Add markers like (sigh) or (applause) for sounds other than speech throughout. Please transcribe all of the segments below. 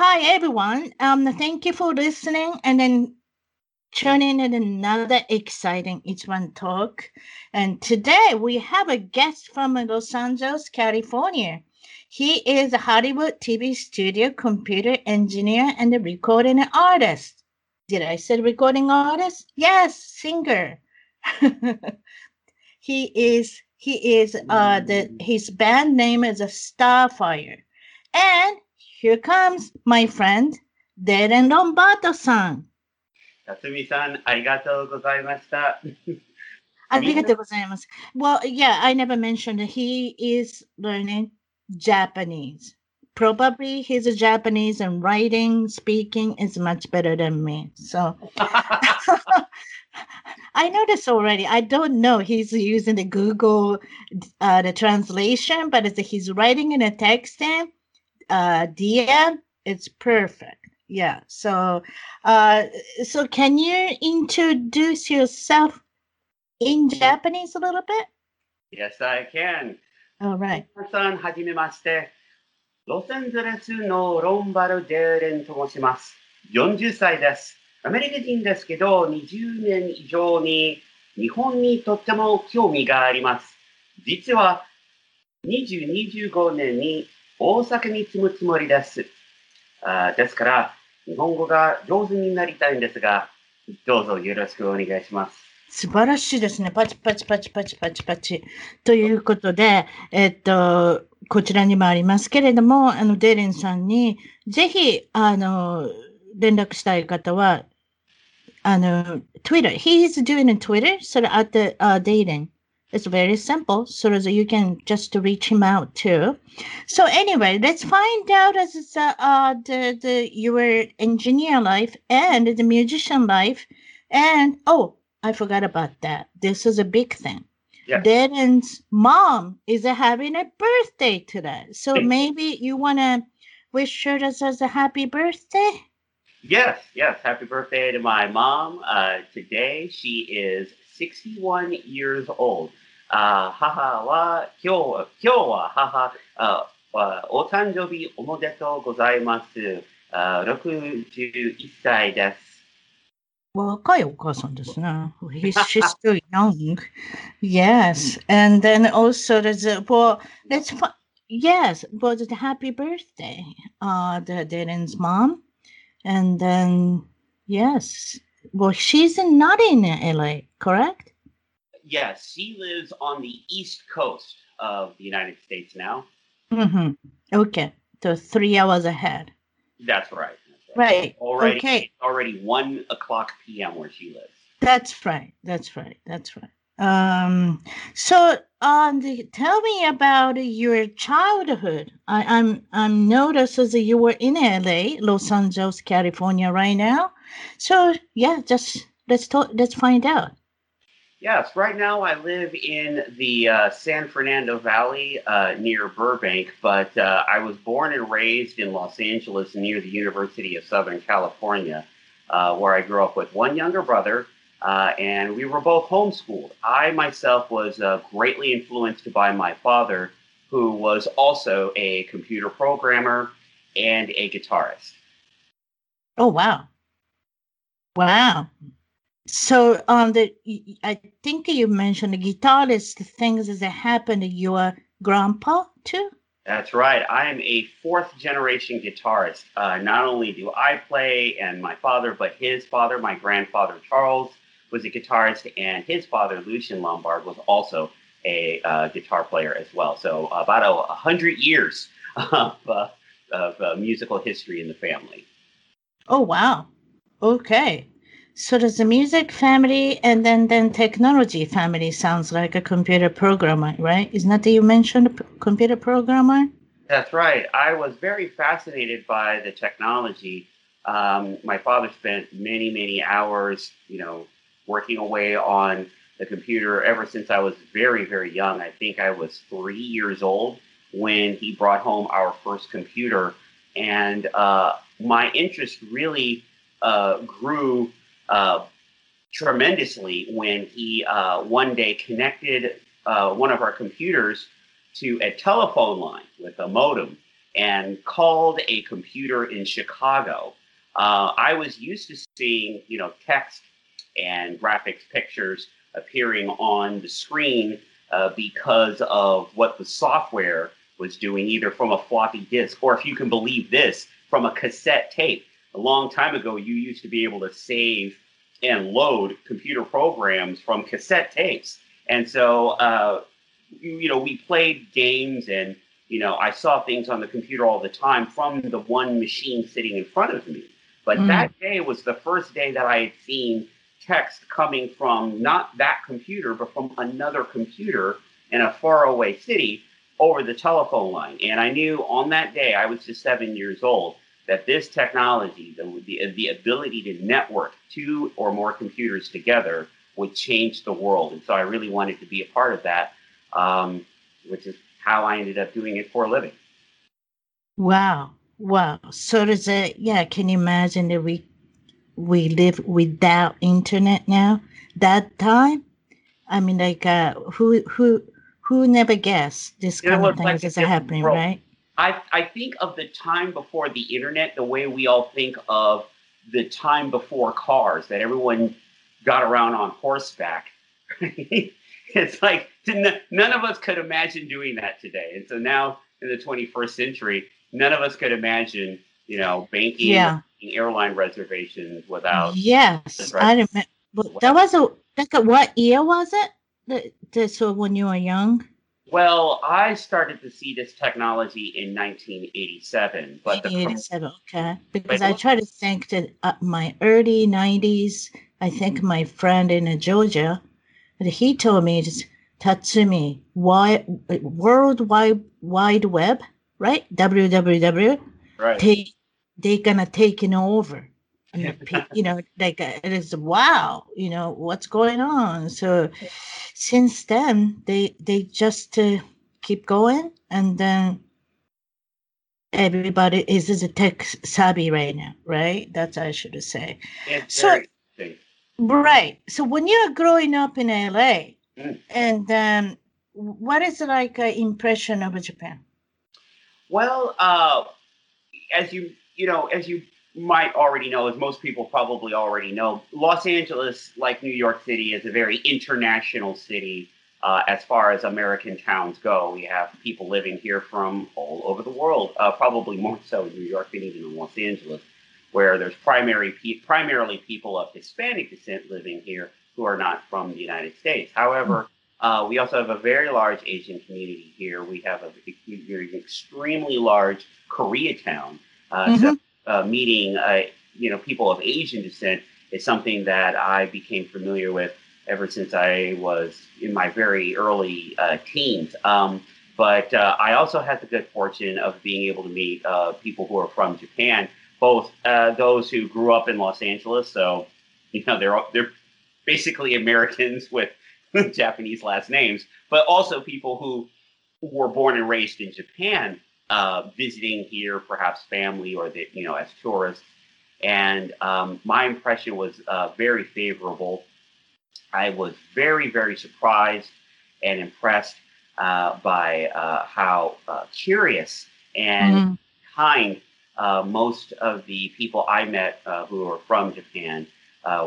Hi, everyone. Um, thank you for listening and then tuning in another exciting Each One Talk. And today we have a guest from Los Angeles, California. He is a Hollywood TV studio computer engineer and a recording artist. Did I say recording artist? Yes, singer. (laughs) he is he is uh the his band name is a Starfire. And here comes my friend, Darren Lombardo さん。辰巳さん、ありがとうございました。ありがとうございます。Well, yeah, I never mentioned that he is learning Japanese. Probably he's a Japanese and writing, speaking is much better than me. So (laughs) I know this already. I don't know. He's using the Google uh, the translation, but it's, he's writing in a text in uh, DM. It's perfect. Yeah. So, uh, so can you introduce yourself in Japanese a little bit? yes, I can. All right. 皆さん、はじめまして。ロサンゼルスのロンバル・デーレンと申します。40歳です。アメリカ人ですけど、20年以上に日本にとっても興味があります。実は、2025年に大阪に住むつもりです。あですから、日本語が上手になりたいんですが、どうぞよろしくお願いします。素晴らしいですね。パチパチパチパチパチパチ。ということで、えっと、こちらにもありますけれども、あの、デーレンさんに、ぜひ、あの、連絡したい方は、あの、Twitter. He is doing a Twitter, それ at the、uh, dating. It's very simple, so that you can just reach him out too. So anyway, let's find out as it's, uh, uh, the, the, your engineer life and the musician life. And, oh, I forgot about that. This is a big thing. Yeah. Darren's mom is having a birthday today. So Hey. maybe you want to wish her as, as a happy birthday? Yes, yes. Happy birthday to my mom. Uh, today she is 61 years old. Uh, 母は今日今日は母あはお誕生日おめでとうございます。あ61歳です。若いお母さんですね。He's, she's still young. Yes. And then also there's a, well, let's, fi- yes, but the happy birthday, uh, the Darren's mom. And then, yes, well, she's in, not in LA, correct? Yes, she lives on the east coast of the United States now. Mm-hmm. Okay. So three hours ahead. That's right. That's Right. Already, Okay. already one o'clock p.m. where she lives. That's right. That's right. That's right. Um, so um, tell me about your childhood. I, I'm I'm noticed that you were in LA, Los Angeles, California, right now. So yeah, just let's talk. Let's find out. Yes, right now I live in the uh, San Fernando Valley uh, near Burbank, but uh, I was born and raised in Los Angeles near the University of Southern California, uh, where I grew up with one younger brother, uh, and we were both homeschooled. I myself was uh, greatly influenced by my father, who was also a computer programmer and a guitarist. Oh wow, wow. So um, the I think you mentioned the guitarist things that happened to your grandpa too. That's right. I am a fourth generation guitarist. Uh, not only do I play and my father, but his father, my grandfather Charles, was a guitarist, and his father, Lucian Lombard, was also a uh, guitar player as well. So about a, a hundred years (laughs) of, uh, of uh, musical history in the family. Oh wow. Okay. So there's the music family and then then technology family sounds like a computer programmer, right? Isn't that that you mentioned computer programmer? That's right. I was very fascinated by the technology. Um, my father spent many, many hours, you know, working away on the computer ever since I was very, very young. I think I was three years old when he brought home our first computer, and uh, my interest really uh, grew uh, tremendously when he uh, one day connected uh, one of our computers to a telephone line with a modem. and called a computer in Chicago. Uh, I was used to seeing, you know, text and graphics pictures appearing on the screen uh, because of what the software was doing, either from a floppy disk or, if you can believe this, from a cassette tape. A long time ago, you used to be able to save and load computer programs from cassette tapes. And so, uh, you, know, we played games and, you know, I saw things on the computer all the time from the one machine sitting in front of me. But mm. that day was the first day that I had seen text coming from not that computer, but from another computer in a faraway city over the telephone line. And I knew on that day, I was just seven years old, that this technology, the, the, the ability to network two or more computers together, would change the world. And so I really wanted to be a part of that, um, which is how I ended up doing it for a living. Wow. Wow. So does it, yeah, can you imagine that we we live without internet now? That time? I mean like uh who who who never guessed this kind of thing like is happening, world. right? I, I think of the time before the internet the way we all think of the time before cars, that everyone got around on horseback. (laughs) it's like none of us could imagine doing that today. And so now in the 21st century, none of us could imagine, you know, banking, yeah. airline reservations without. Yes, I remember. That was a, like a, what year was it? The, the, so when you were young? Well, I started to see this technology in 1987, but 1987, okay. Because I try to think that uh, my early 90s, I think my friend in Georgia, he told me, Tatsumi, why World Wide Wide Web, right? WWW. Right. They they gonna take it over and (laughs) you know, like uh, it is wow, you know, what's going on? So since then, they they just uh, keep going, and then everybody is is a tech savvy right now, right? That's I should say. It's so right. So when you're growing up in LA, mm. and um, what is like an impression of Japan? Well, uh, as you you know, as you might already know, as most people probably already know, Los Angeles, like New York City, is a very international city uh, as far as American towns go. We have people living here from all over the world, uh, probably more so in New York than even in Los Angeles, where there's primary pe- primarily people of Hispanic descent living here who are not from the United States. However, uh, we also have a very large Asian community here. We have a, a extremely large Koreatown. Uh, mm-hmm. so uh, meeting uh, you know people of Asian descent is something that I became familiar with ever since I was in my very early uh, teens. Um, but uh, I also had the good fortune of being able to meet uh, people who are from Japan, both uh, those who grew up in Los Angeles, so you know they're they're basically Americans (laughs) with Japanese last names, but also people who were born and raised in Japan uh, visiting here, perhaps family or the, you know as tourists. And um, my impression was uh, very favorable. I was very very surprised and impressed uh, by uh, how uh, curious and mm-hmm. kind uh, most of the people I met who are from Japan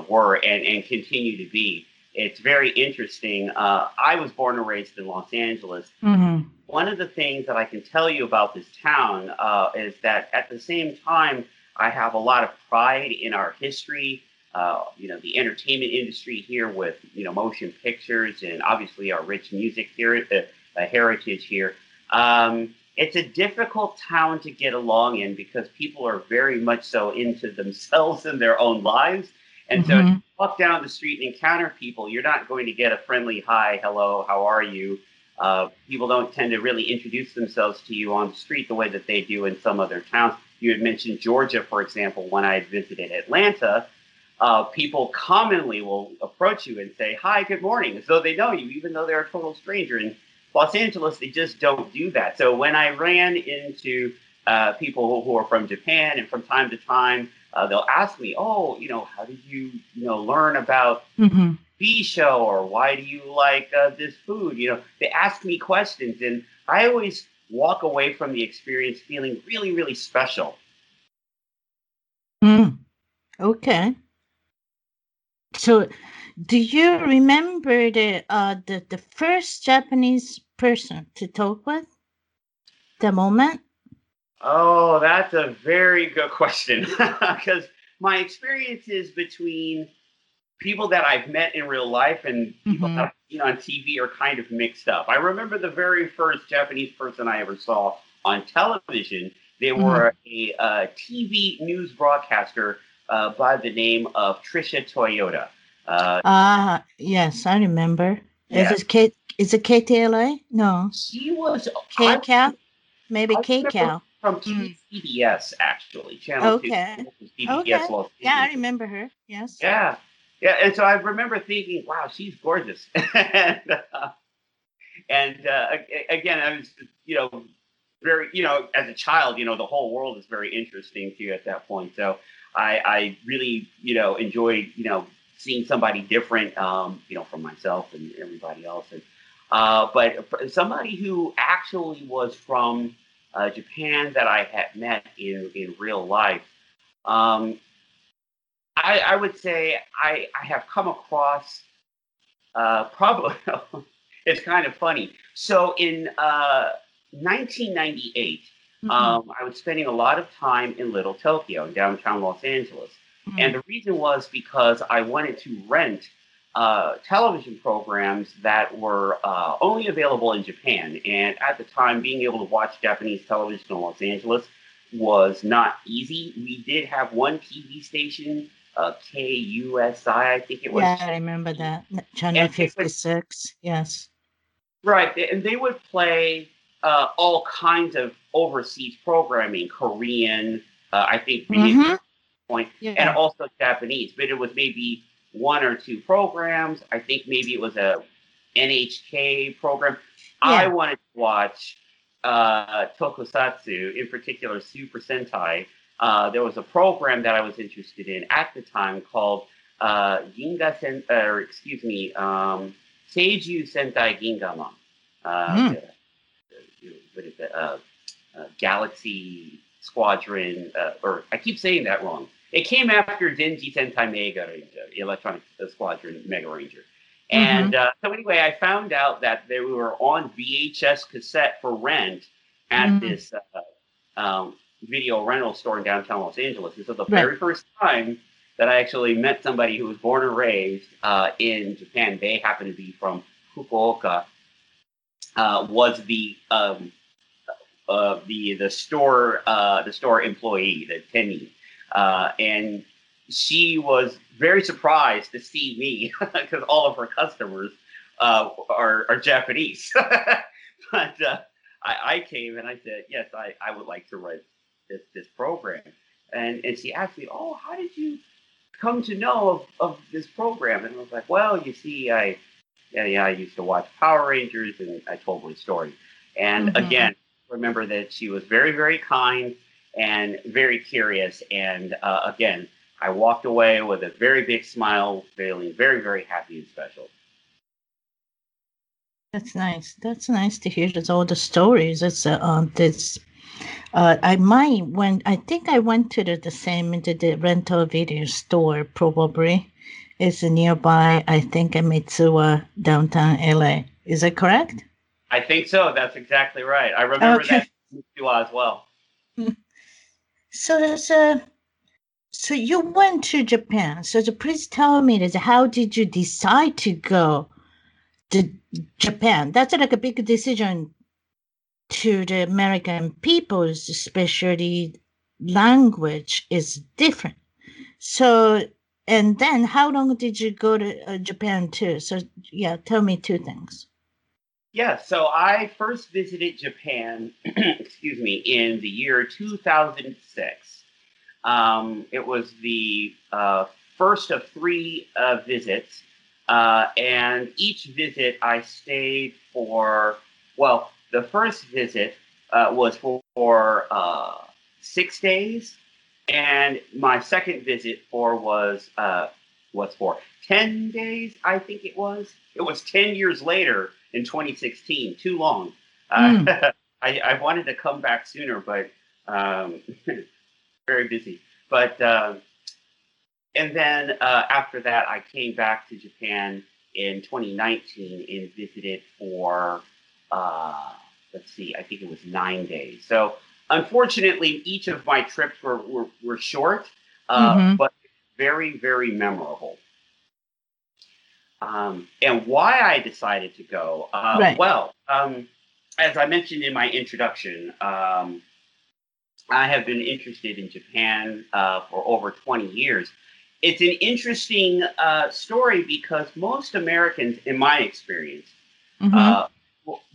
were and, and continue to be it's very interesting. Uh, I was born and raised in Los Angeles. Mm-hmm. One of the things that I can tell you about this town uh, is that at the same time, I have a lot of pride in our history. Uh, you know, the entertainment industry here with you know motion pictures and obviously our rich music here, uh, heritage here. Um, it's a difficult town to get along in because people are very much so into (laughs) themselves and their own lives and mm-hmm. so, walk down the street and encounter people, you're not going to get a friendly hi, hello, how are you? Uh, people don't tend to really introduce themselves to you on the street the way that they do in some other towns. You had mentioned Georgia, for example, when I visited Atlanta. Uh, people commonly will approach you and say, Hi, good morning, as though they know you, even though they're a total stranger. In Los Angeles, they just don't do that. So when I ran into uh, people who are from Japan and from time to time, uh, they'll ask me, "Oh, you know, how did you, you know, learn about mm-hmm. B show or why do you like uh, this food?" You know, they ask me questions, and I always walk away from the experience feeling really, really special. Mm. Okay. So, do you remember the uh the, the first Japanese person to talk with? The moment? Oh, that's a very good question. (laughs) Because my experiences between people that I've met in real life and people Mhm. that I've seen on TV are kind of mixed up. I remember the very first Japanese person I ever saw on television. They were a uh, TV news broadcaster uh, by the name of Tritia Toyota. Uh, Ah, yes, I remember. Yeah. Is it K? Is it KTLA? No, she was KCal. Maybe KCal. from Mm. CBS, actually. Channel Okay. 2. CBS Okay. Los Yeah, I remember her. Yes. Yeah. Yeah. And so I remember thinking, wow, she's gorgeous. (laughs) and uh, and uh, again, I was, you know, very, you know, as a child, you know, the whole world is very interesting to you at that point. So I, I really, you know, enjoyed, you know, seeing somebody different, um, you know, from myself and everybody else. And, uh, but somebody who actually was from uh, Japan that I had met in, in real life, um, I, I would say I, I have come across uh, probably, (laughs) it's kind of funny. So in uh, 1998, Mhm. um, I was spending a lot of time in Little Tokyo, in downtown Los Angeles. Mhm. And the reason was because I wanted to rent uh, television programs that were uh, only available in Japan. And at the time, being able to watch Japanese television in Los Angeles was not easy. We did have one TV station, uh, KUSI, I think it was. yeah, I remember that. Channel And it was- 56. Yes. Right, and they would play uh, all kinds of overseas programming, Korean, uh, I think, Mhm. point, Yeah. and also Japanese. But it was maybe one or two programs. I think maybe it was a NHK program. I wanted to watch uh, Tokusatsu, in particular Super Sentai. Uh, there was a program that I was interested in at the time called uh, Ginga Sen, or excuse me, um, Seiju Sentai Gingaman. Uh, the- what is it? Uh, uh, Galaxy Squadron, uh, or I keep saying that wrong. It came after Denji Sentai Mega Ranger, Electronic Squadron Mega Ranger. And uh, so anyway, I found out that they were on VHS cassette for rent at Mhm. this uh, um, video rental store in downtown Los Angeles. And so the Right. very first time that I actually met somebody who was born and raised uh, in Japan, they happened to be from Fukuoka, uh, was the um, uh, the the store uh, the store employee, the tenny, uh, and she was very surprised to see me (laughs) because all of her customers uh, are, are Japanese. (laughs) but uh, I, I came and I said, yes, I, I would like to write this, this program. And, and she asked me, oh, how did you come to know of, of this program? And I was like, well, you see, I, yeah, yeah, I used to watch Power Rangers and I told my story. And Mhm. again, remember that she was very, very kind and very curious. And uh, again, I walked away with a very big smile, feeling very, very happy and special. That's nice. That's nice to hear all the stories. It's uh, um this. Uh, I might when I think I went to the, the same the, the rental video store probably. It's nearby. I think in Mitsuwa, downtown LA. Is that correct? I think so. That's exactly right. I remember Okay. that Mitsuwa as well. (laughs) So there's a. So you went to Japan. So please tell me this. How did you decide to go to Japan? That's like a big decision to the American people, especially language is different. So and then how long did you go to uh, Japan too? So yeah, tell me two things. Yeah, so I first visited Japan, (clears throat) excuse me, in the year 2006. Um, it was the uh, first of three uh, visits, uh, and each visit I stayed for, well, the first visit uh, was for, for uh, six days, and my second visit for was uh, was for 10 days, I think it was. It was 10 years later in 2016, too long. Uh, (laughs) I, I wanted to come back sooner, but um, (laughs) very busy. But uh, and then uh, after that, I came back to Japan in 2019 and visited for uh, let's see, I think it was nine days. So unfortunately, each of my trips were were, were short, uh, mm-hmm. but very very memorable. Um, and why I decided to go, uh, right. well, um, as I mentioned in my introduction, um, I have been interested in Japan uh, for over 20 years. It's an interesting uh, story because most Americans, in my experience, mm-hmm.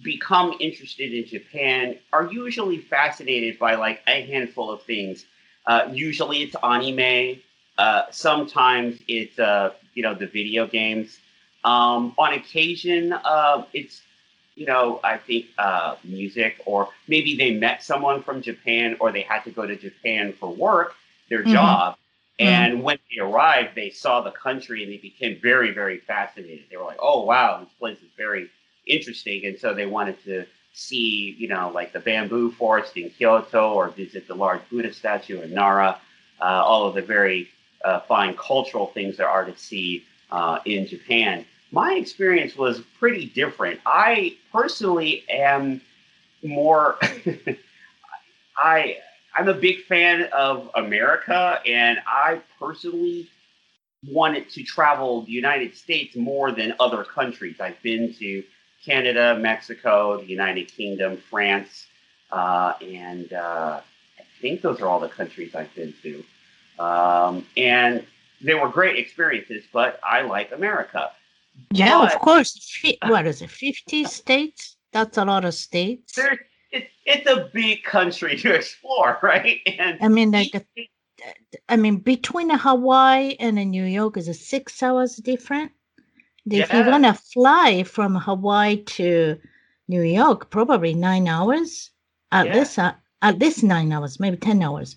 Become interested in Japan are usually fascinated by like a handful of things. Uh, usually it's anime. Uh, sometimes it's uh, you know the video games. Um, on occasion, uh, it's you know I think uh, music, or maybe they met someone from Japan, or they had to go to Japan for work, their mm-hmm. job. Mm-hmm. And mm-hmm. when they arrived, they saw the country and they became very, very fascinated. They were like, "Oh wow, this place is very interesting, and so they wanted to see, you know, like the bamboo forest in Kyoto or visit the large Buddha statue in Nara, uh, all of the very uh, fine cultural things there are to see uh, in Japan. My experience was pretty different. I personally am more, (laughs) I, I'm a big fan of America, and I personally wanted to travel the United States more than other countries. I've been to Canada, Mexico, the United Kingdom, France, uh, and uh, I think those are all the countries I've been to. Um, and they were great experiences, but I like America. Yeah, but, of course. What is it? 50 states? That's a lot of states. It, it's a big country to explore, (laughs) right? And I mean, like, I mean, between Hawaii and New York is a six hours different. If yeah. you're gonna fly from Hawaii to New York, probably nine hours. At yeah. least uh, at least nine hours, maybe ten hours.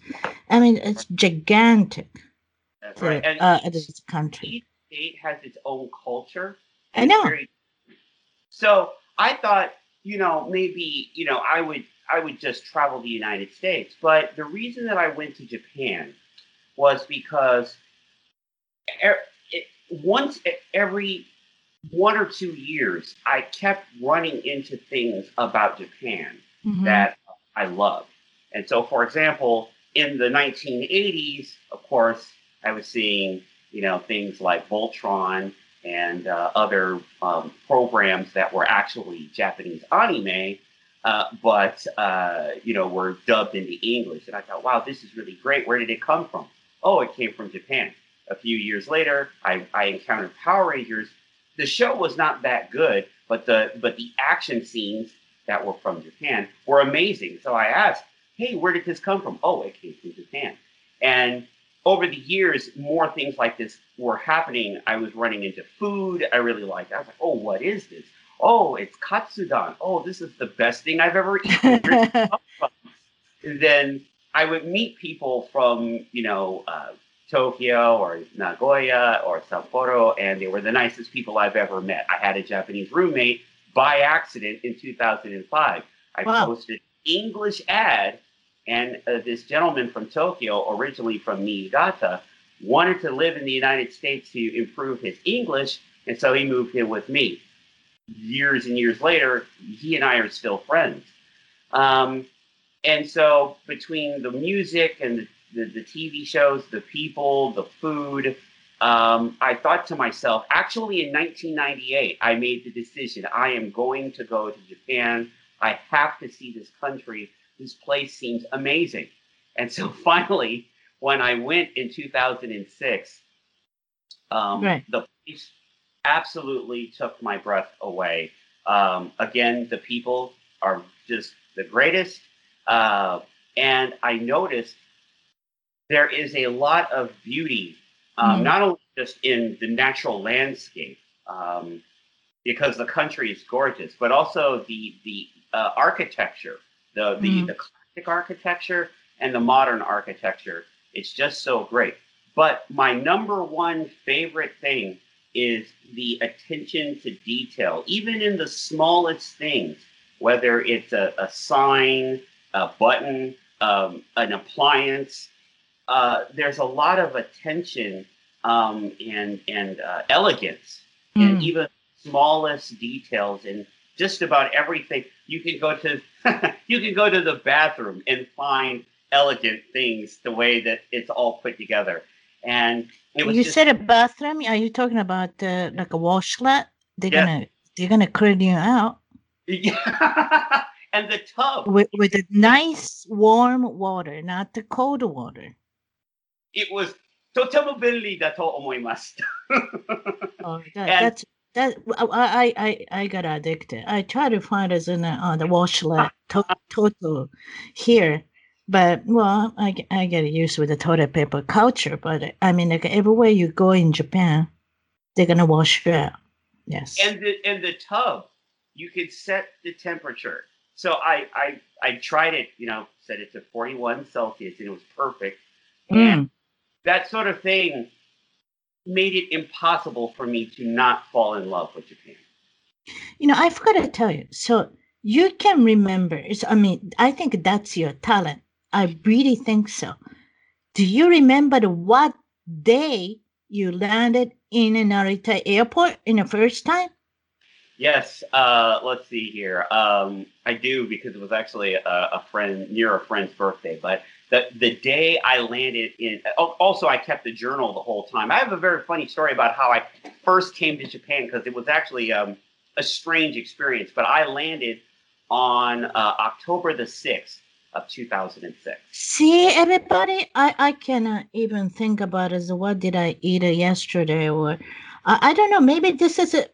I mean, it's gigantic. That's right. And uh, this country. Each state has its own culture. I know. Very... So I thought, you know, maybe you know, I would I would just travel the United States. But the reason that I went to Japan was because er, once every one or two years, I kept running into things about Japan mm-hmm. that I loved. And so, for example, in the 1980s, of course, I was seeing, you know, things like Voltron and uh, other um, programs that were actually Japanese anime, uh, but, uh, you know, were dubbed into English. And I thought, wow, this is really great. Where did it come from? Oh, it came from Japan. A few years later, I, I encountered Power Rangers the show was not that good, but the but the action scenes that were from Japan were amazing. So I asked, "Hey, where did this come from?" Oh, it came from Japan. And over the years, more things like this were happening. I was running into food I really liked. I was like, "Oh, what is this?" Oh, it's katsudon. Oh, this is the best thing I've ever eaten. (laughs) then I would meet people from, you know, uh, Tokyo or Nagoya or Sapporo, and they were the nicest people I've ever met. I had a Japanese roommate by accident in 2005. I wow. posted English ad, and uh, this gentleman from Tokyo, originally from Niigata, wanted to live in the United States to improve his English, and so he moved here with me. Years and years later, he and I are still friends. Um, and so between the music and the the, the TV shows, the people, the food. Um, I thought to myself, actually, in 1998, I made the decision I am going to go to Japan. I have to see this country. This place seems amazing. And so (laughs) finally, when I went in 2006, um, right. the place absolutely took my breath away. Um, again, the people are just the greatest. Uh, and I noticed there is a lot of beauty, um, mm-hmm. not only just in the natural landscape, um, because the country is gorgeous, but also the the uh, architecture, the the, mm-hmm. the classic architecture and the modern architecture. It's just so great. But my number one favorite thing is the attention to detail, even in the smallest things. whether it's a, a sign, a button, um, an appliance. Uh, there's a lot of attention um, and and uh, elegance in Mm. even smallest details in just about everything. You can go to (laughs) you can go to the bathroom and find elegant things the way that it's all put together. And You just, said a bathroom. Are you talking about uh, like a washlet? They're Yeah. gonna they're gonna clean you out Yeah. (laughs) and the tub. with with a nice warm water, not the cold water It was とても便利だと思いました。 Oh, (laughs) that, And- that's that. I, I I I got addicted. I try to find us in the, uh, the washlet to, total here, but well, I get- I get used with the toilet paper culture. But I mean, like everywhere you go in Japan, they're gonna wash you out. Yes. and the and the tub you could set the temperature so I, I i tried it you know set it to 41 celsius and it was perfect and Mm. that sort of thing made it impossible for me to not fall in love with japan You know, I forgot to tell you. So you can remember. It's, I mean, I think that's your talent. I really think so. Do you remember the, what day you landed in Narita Airport in the first time? yes uh, let's see here um, i do because it was actually a, a friend near a friend's birthday but the, the day i landed in also i kept a journal the whole time i have a very funny story about how i first came to japan because it was actually um, a strange experience but i landed on uh, october the 6th of 2006 See, everybody, I, I cannot even think about as what did I eat yesterday or I, I don't know. Maybe this is a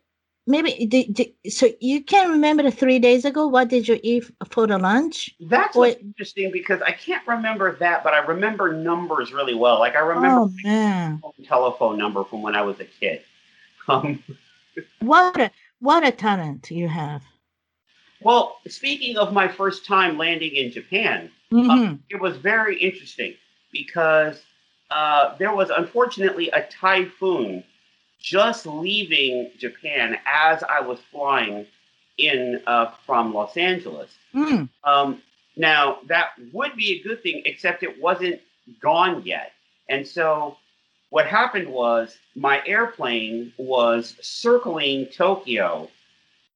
maybe so you can remember the three days ago. What did you eat for the lunch? that's what's interesting because i can't remember that but i remember numbers really well like i remember Oh my telephone number from when i was a kid (laughs) um, what a what a talent you have. Well, speaking of my first time landing in Japan, Mhm. it was very interesting because uh, there was unfortunately a typhoon just leaving Japan as I was flying in uh, from Los Angeles. Mm. Um, now, that would be a good thing, except it wasn't gone yet. And so, what happened was my airplane was circling Tokyo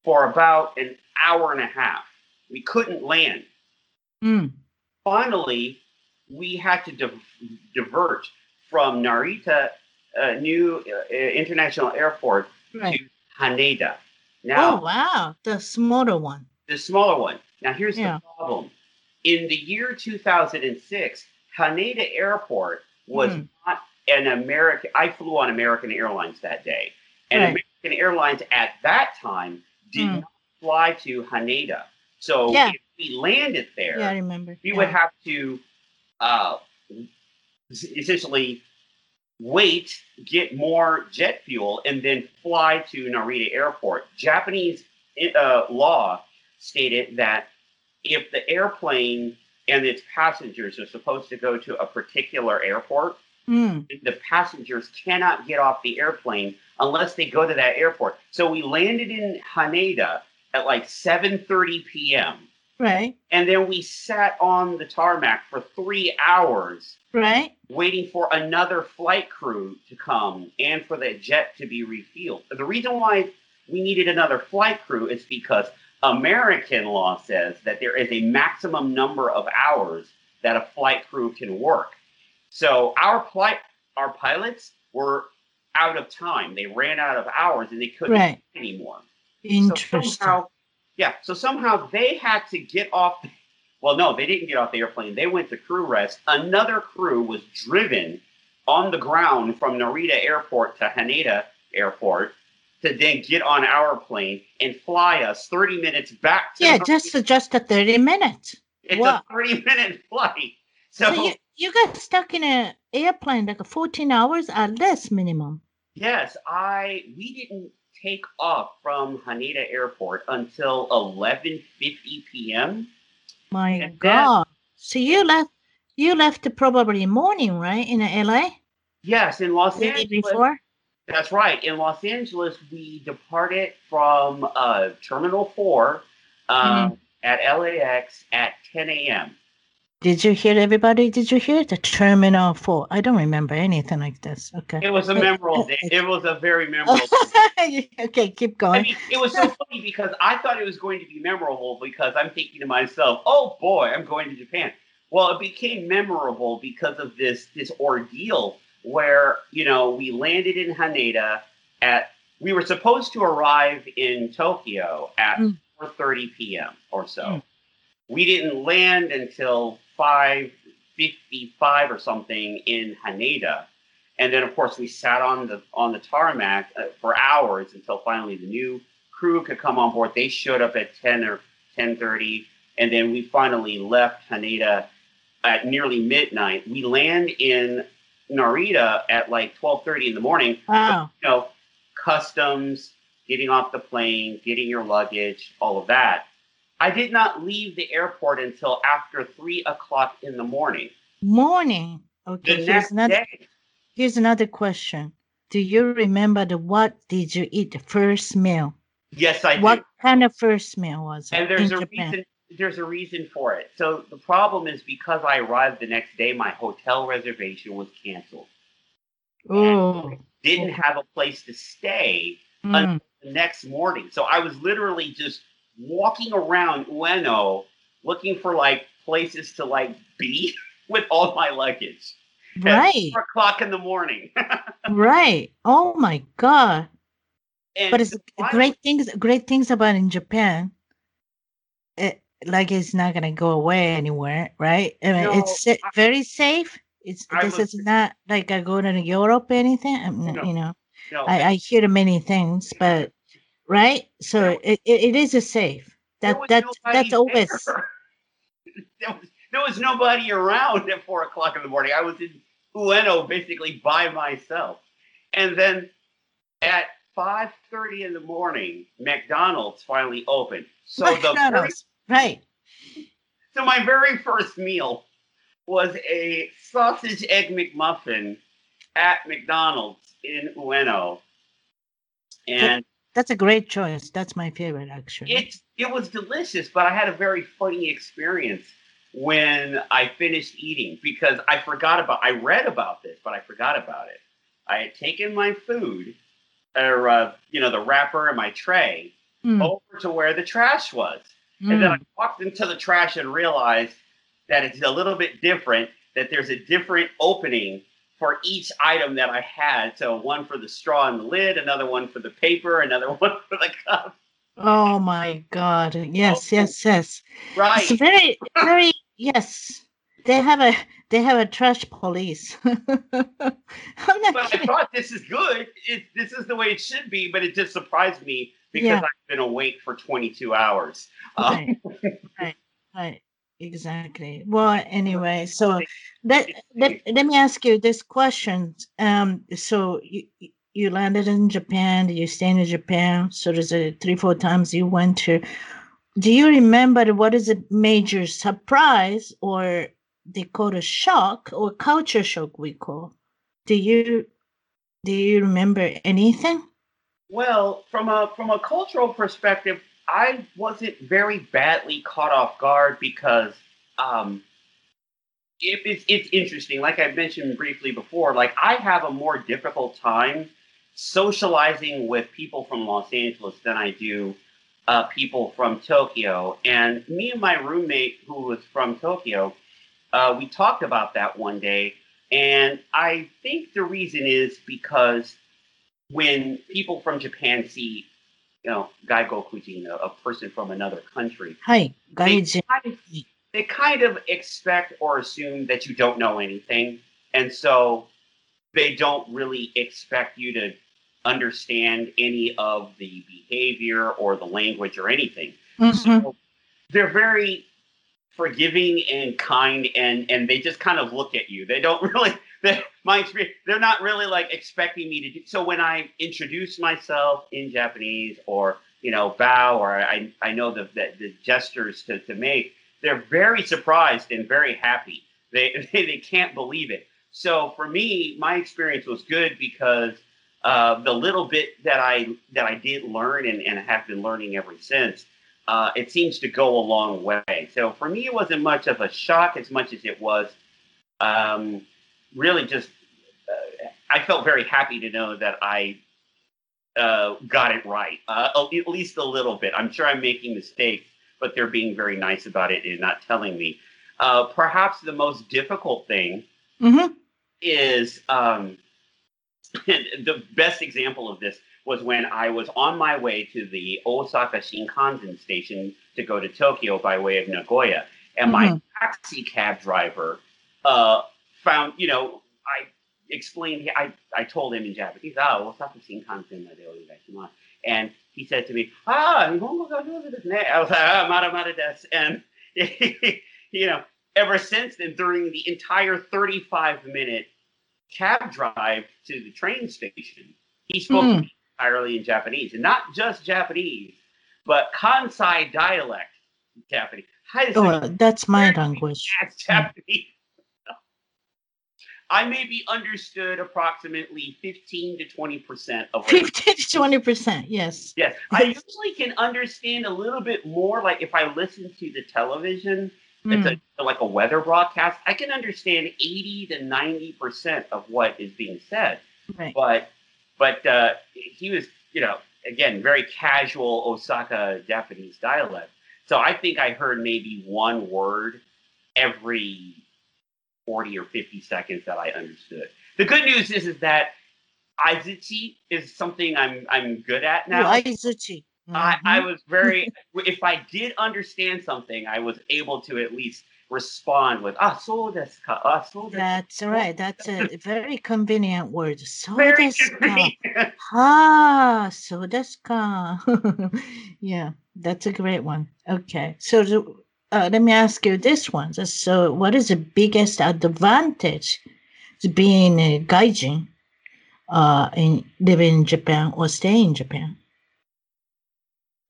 for about an hour and a half. We couldn't land. Mm. Finally, we had to div- divert from Narita uh, New uh, International Airport Right. to Haneda. Now, Oh wow, the smaller one. the smaller one. Now, here's Yeah. the problem. In the year 2006, Haneda Airport was Hmm. not an American. I flew on American Airlines that day, and Right. American Airlines at that time did Hmm. not fly to Haneda. So Yeah. if we landed there, Yeah, I remember. we yeah. would have to uh, essentially wait, get more jet fuel, and then fly to Narita Airport. Japanese uh, law stated that if the airplane and its passengers are supposed to go to a particular airport, Mm. the passengers cannot get off the airplane unless they go to that airport. So we landed in Haneda at like 7:30 p.m. Right. And then we sat on the tarmac for three hours Right. waiting for another flight crew to come and for the jet to be refueled. The reason why we needed another flight crew is because American law says that there is a maximum number of hours that a flight crew can work. So our flight, our pilots were out of time. They ran out of hours and they couldn't Right. anymore. So Interesting. somehow, yeah. So somehow they had to get off. Well, no, they didn't get off the airplane. They went to crew rest. Another crew was driven on the ground from Narita Airport to Haneda Airport to then get on our plane and fly us 30 minutes back to yeah, Narita. just just a thirty minutes. it's wow. a 30 minute flight. So, So, you you got stuck in an airplane like a fourteen hours at least minimum. yes, I we didn't take off from Haneda Airport until 11:50 p.m. My And God. So you left you left probably morning, right? In LA Yes, in Los Angeles. before. That's right. In Los Angeles, we departed from uh, Terminal 4 um, at LAX at 10 a.m. Did you hear everybody? Did you hear the Terminal 4? I don't remember anything like this. Okay. It was a memorable (laughs) day. It was a very memorable (laughs) okay, keep I going. mean, it was so funny because I thought it was going to be memorable because I'm thinking to myself, "Oh boy, I'm going to Japan." Well, it became memorable because of this this ordeal where you know we landed in Haneda at we were supposed to arrive in Tokyo at Mm. 4:30 p.m. or so. Mm. We didn't land until 5:55 or something in Haneda. And then, of course, we sat on the on the tarmac uh, for hours until finally the new crew could come on board. They showed up at ten or ten thirty, and then we finally left Haneda at nearly midnight. We land in Narita at like twelve thirty in the morning. Wow. You know, customs, getting off the plane, getting your luggage, all of that. I did not leave the airport until after three o'clock in the morning. Morning. The Okay, here's next another, day, here's another question. Do you remember the what did you eat the first meal? yes, I did. what do. kind of first meal was it and there's a Japan? reason there's a reason for it so the problem is because i arrived the next day my hotel reservation was canceled Oh, didn't have a place to stay mm, the next morning so i was literally just walking around ueno looking for like places to like be (laughs) with all my luggage at right, four o'clock in the morning (laughs) right. Oh my God! and But it's why- great things. Great things about in Japan. It like it's not gonna go away anywhere, right? I mean, No, it's I- very safe. It's I this was- is not like I go to Europe or anything. No. You know, no, I, I hear many things, but right. So it, it, is a safe. That that's that's always (laughs) there. was, there was nobody around at four o'clock in the morning. I was in Ueno basically by myself. And then at five thirty in the morning, McDonald's finally opened. So the very, McDonald's, right. so my very first meal was a sausage egg McMuffin at McDonald's in Ueno. And That's a great choice. That's my favorite, actually. it it was delicious, but I had a very funny experience when I finished eating because I forgot about. I read about this, but I forgot about it. I had taken my food, or uh, you know, the wrapper and my tray Mm, over to where the trash was, and then I mm. walked into the trash and realized that it's a little bit different. That there's a different opening for each item that I had. So one for the straw and the lid, another one for the paper, another (laughs) one for the cup. Oh my God! Yes, Oh, yes, yes. Right. It's very, very yes. They have a they have a trash police. (laughs) But I thought this is good. It, this is the way it should be, but it just surprised me because Yeah. I've been awake for 22 hours. Um, (laughs) Right, right, right. Exactly. Well, anyway, so let, let, let me ask you this question. Um, so you you landed in Japan, you stayed in Japan, so there's a three, four times you went to. Do you remember what is a major surprise or they call a shock or culture shock we call? Do you do you remember anything? well, from a from a cultural perspective, I wasn't very badly caught off guard because um, it, it's it's interesting. Like I mentioned briefly before, like I have a more difficult time socializing with people from Los Angeles than I do uh, people from Tokyo. And me and my roommate, who was from Tokyo, uh, we talked about that one day. And I think the reason is because when people from Japan see, you know, Gaikokujin, a, a person from another country, Hi, they kind, of, they kind of expect or assume that you don't know anything. And so they don't really expect you to understand any of the behavior or the language or anything. Mhm. So they're very forgiving and kind and and they just kind of look at you. They don't (laughs) really (laughs) my experience they're not really like expecting me to do so when I introduce myself in Japanese or you know bow or I I know the the, the gestures to, to make they're very surprised and very happy. They, (laughs) they they can't believe it. So for me, my experience was good because uh, the little bit that I that I did learn and, and have been learning ever since, uh, it seems to go a long way. So for me, it wasn't much of a shock as much as it was um, really just. Uh, I felt very happy to know that I uh, got it right, uh, at least a little bit. I'm sure I'm making mistakes, but they're being very nice about it and not telling me. Uh, perhaps the most difficult thing Mm-hmm. is um, the best example of this was when I was on my way to the Osaka Shinkansen station to go to Tokyo by way of Nagoya, and my Mhm. taxi cab driver uh, found, you know, I explained, I, I told him in Japanese, ah, Osaka Shinkansen までお願いします. And he said to me, ah, 日本語が上手ですね. I was like, ah, mara mara desu. And, (laughs) you know, ever since then, during the entire 35 minute cab drive to the train station, he spoke to Mm. me entirely in Japanese, and not just Japanese, but Kansai dialect Japanese. Hi, Oh, that's my language. that's Japanese. I maybe understood approximately 15 to 20 percent of what 50 to 20 percent. Yes. Yes, I usually can understand a little bit more. Like if I listen to the television, it's Mm. a, like a weather broadcast, I can understand 80 to 90 percent of what is being said. Right. But but uh, he was, you know, again, very casual Osaka Japanese dialect. So I think I heard maybe one word every 40 or 50 seconds that I understood. The good news is, is that Aizuchi is something I'm I'm good at Oh, now. Aizuchi. I, I Mhm. was very (laughs) if I did understand something, I was able to at least respond with ah so desu ka ah so desu That's right. That's a very convenient word. So very desu ka. Ah, so desu ka. (laughs) yeah, that's a great one. Okay. So the, uh, let me ask you this one. So what is the biggest advantage to being a gaijin uh, in living in Japan or staying in Japan?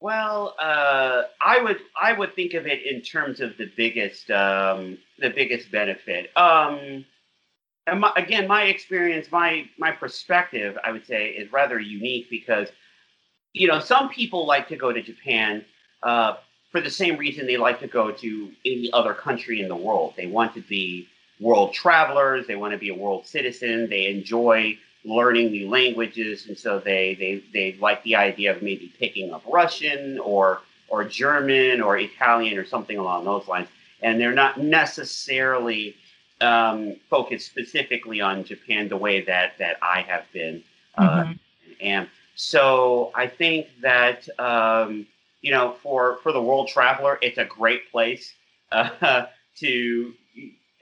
Well, uh, I would I would think of it in terms of the biggest um, the biggest benefit. Um, my, again, my experience, my my perspective, I would say, is rather unique because you know some people like to go to Japan uh, for the same reason they like to go to any other country in the world. They want to be world travelers. They want to be a world citizen. They enjoy learning new languages, and so they they they like the idea of maybe picking up Russian or or German or Italian or something along those lines. And they're not necessarily um, focused specifically on Japan the way that that I have been uh, Mhm. and so I think that um, you know, for for the world traveler, it's a great place (laughs) uh, to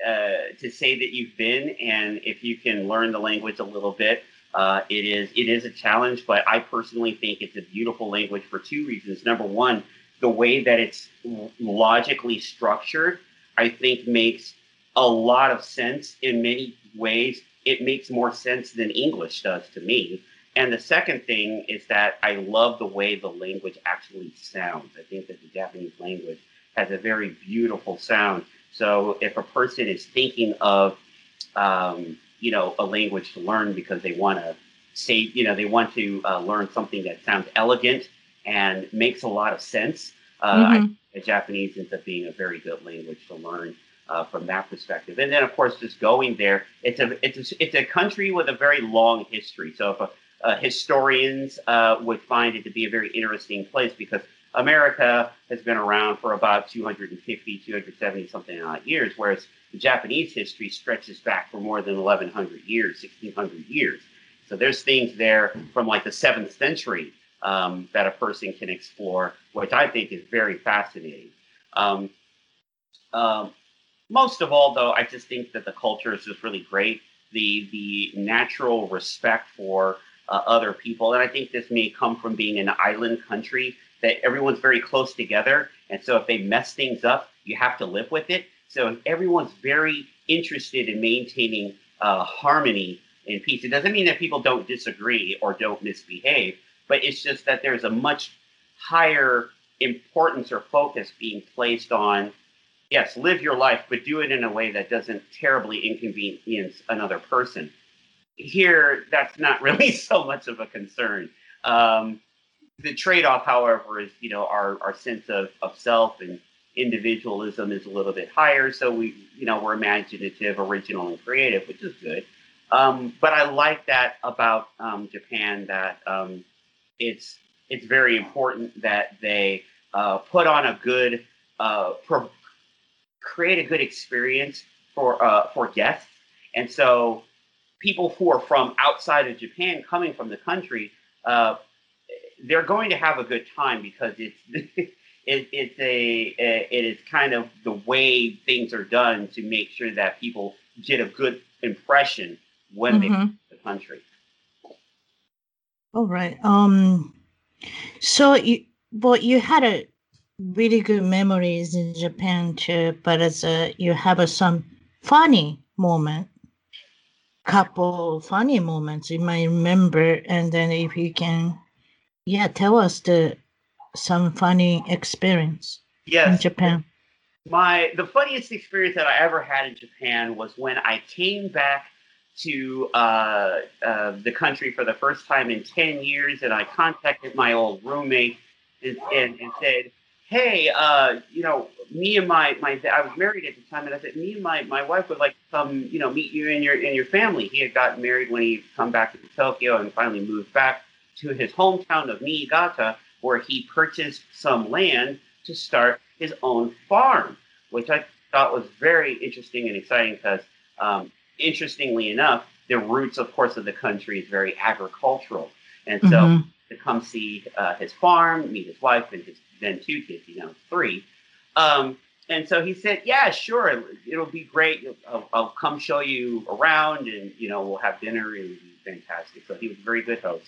uh, to say that you've been, and if you can learn the language a little bit, uh, it is it is a challenge. But I personally think it's a beautiful language for two reasons. Number one, the way that it's logically structured, I think makes a lot of sense in many ways. It makes more sense than English does to me. And the second thing is that I love the way the language actually sounds. I think that the Japanese language has a very beautiful sound. So if a person is thinking of, um, you know, a language to learn because they want to say, you know, they want to uh, learn something that sounds elegant and makes a lot of sense, uh, I Mhm. think Japanese ends up being a very good language to learn uh, from that perspective. And then, of course, just going there, it's a it's a, it's a country with a very long history. So if a, uh, historians uh, would find it to be a very interesting place because America has been around for about 250, 270 something odd years, whereas Japanese history stretches back for more than 1100 years, 1600 years. So there's things there from like the seventh century um, that a person can explore, which I think is very fascinating. Um, um, most of all, though, I just think that the culture is just really great. The the natural respect for uh, other people, and I think this may come from being an island country that everyone's very close together, and so if they mess things up, you have to live with it. So everyone's very interested in maintaining uh, harmony and peace. It doesn't mean that people don't disagree or don't misbehave, but it's just that there's a much higher importance or focus being placed on yes, live your life, but do it in a way that doesn't terribly inconvenience another person. Here, that's not (laughs) really so much of a concern. Um, the trade-off, however, is you know our, our sense of, of self and individualism is a little bit higher. So we you know we're imaginative, original, and creative, which is good. Um, but I like that about um, Japan that um, it's it's very important that they uh, put on a good uh, pro- create a good experience for uh, for guests, and so people who are from outside of Japan coming from the country, uh, they're going to have a good time because it's (laughs) it, it's a it is kind of the way things are done to make sure that people get a good impression when mm-hmm. they the country. All right. Um. So you, but you had a really good memories in Japan too. But as a, you have a, some funny moment couple funny moments you might remember and then if you can yeah tell us the some funny experience yes. in japan my the funniest experience that i ever had in japan was when i came back to uh, uh, the country for the first time in 10 years and i contacted my old roommate and, and, and said hey, uh, you know, me and my my I was married at the time, and I said, me and my my wife would like to come, you know, meet you and your and your family. He had gotten married when he come back to Tokyo and finally moved back to his hometown of Niigata, where he purchased some land to start his own farm, which I thought was very interesting and exciting because, um, interestingly enough, the roots, of course, of the country is very agricultural, and so. Mm-hmm. To come see uh, his farm, meet his wife and his then two kids, you know, three. Um, and so he said, "Yeah, sure, it'll be great. I'll, I'll, come show you around, and you know, we'll have dinner. It'll be fantastic." So he was a very good host,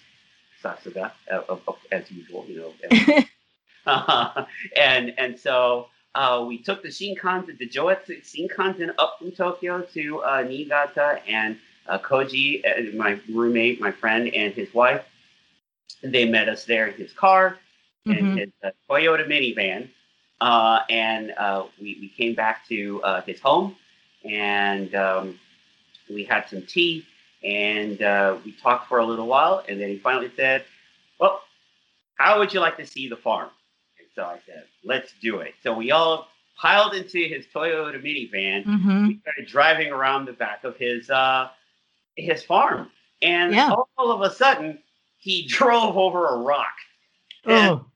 Sasuga, uh, uh, as usual, you know. (laughs) uh, and and so uh, we took the Shinkansen, the Joetsu Shinkansen, up from Tokyo to uh, Niigata, and uh, Koji, uh, my roommate, my friend, and his wife, they met us there in his car mm-hmm. his uh, Toyota minivan. Uh, and uh, we, we came back to uh, his home and um, we had some tea and uh, we talked for a little while. And then he finally said, Well, how would you like to see the farm? And so I said, Let's do it. So we all piled into his Toyota minivan. Mm-hmm. We started driving around the back of his uh, his farm. And yeah. all of a sudden, he (laughs) drove over a rock. Oh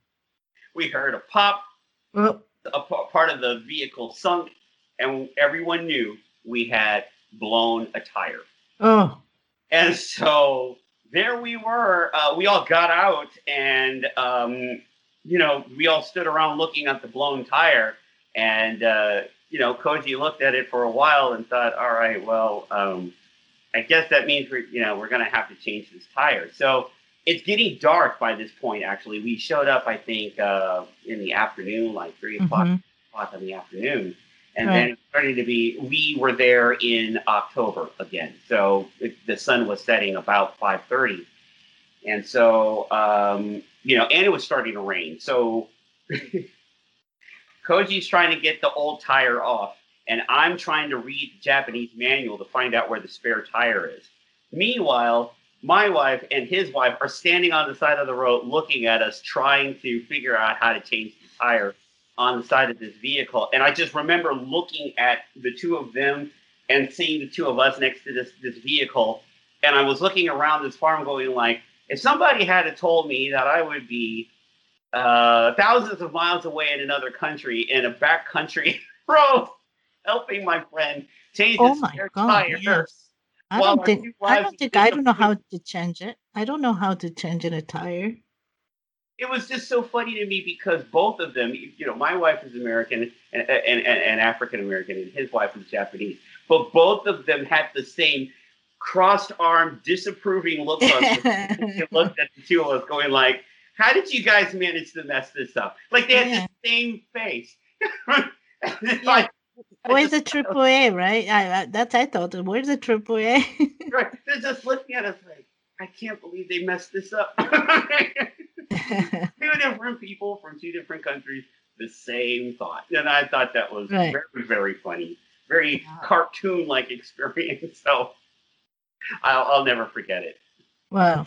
we heard a pop, oh. a part of the vehicle sunk, and everyone knew we had blown a tire. Oh. And so there we were. Uh, we all got out, and um, you know, we all stood around looking at the blown tire. And uh, you know, Koji looked at it for a while and thought, "All right, well, um, I guess that means we're you know we're going to have to change this tire." So it's getting dark by this point. Actually, we showed up, I think, uh, in the afternoon, like 3 o'clock, mm-hmm. o'clock in the afternoon, and right. then it started to be. We were there in October again, so it, the sun was setting about five thirty, and so um, you know, and it was starting to rain. So (laughs) Koji's trying to get the old tire off, and I'm trying to read the Japanese manual to find out where the spare tire is. Meanwhile, my wife and his wife are standing on the side of the road looking at us trying to figure out how to change the tire on the side of this vehicle. And i just remember looking at the two of them and seeing the two of us next to this this vehicle. And i was looking around this farm going like if somebody had told me that i would be uh, thousands of miles away in another country in a back country (laughs) road helping my friend change oh his tire yes I don't think I don't think I don't know how to change it. I don't know how to change an attire. It was just so funny to me because both of them, you know, my wife is American and, and, and African American, and his wife is Japanese. But both of them had the same crossed arm, disapproving look on them. (laughs) (laughs) looked at the two of us, going like, "How did you guys manage to mess this up?" Like they had yeah. the same face. (laughs) yeah. like, Where's the triple A, right? I, I, that's I thought. Where's the triple A? (laughs) right. They're just looking at us like, I can't believe they messed this up. (laughs) two different people from two different countries, the same thought. And I thought that was right. very, very funny. Very cartoon like experience. (laughs) So I'll, I'll never forget it. Wow.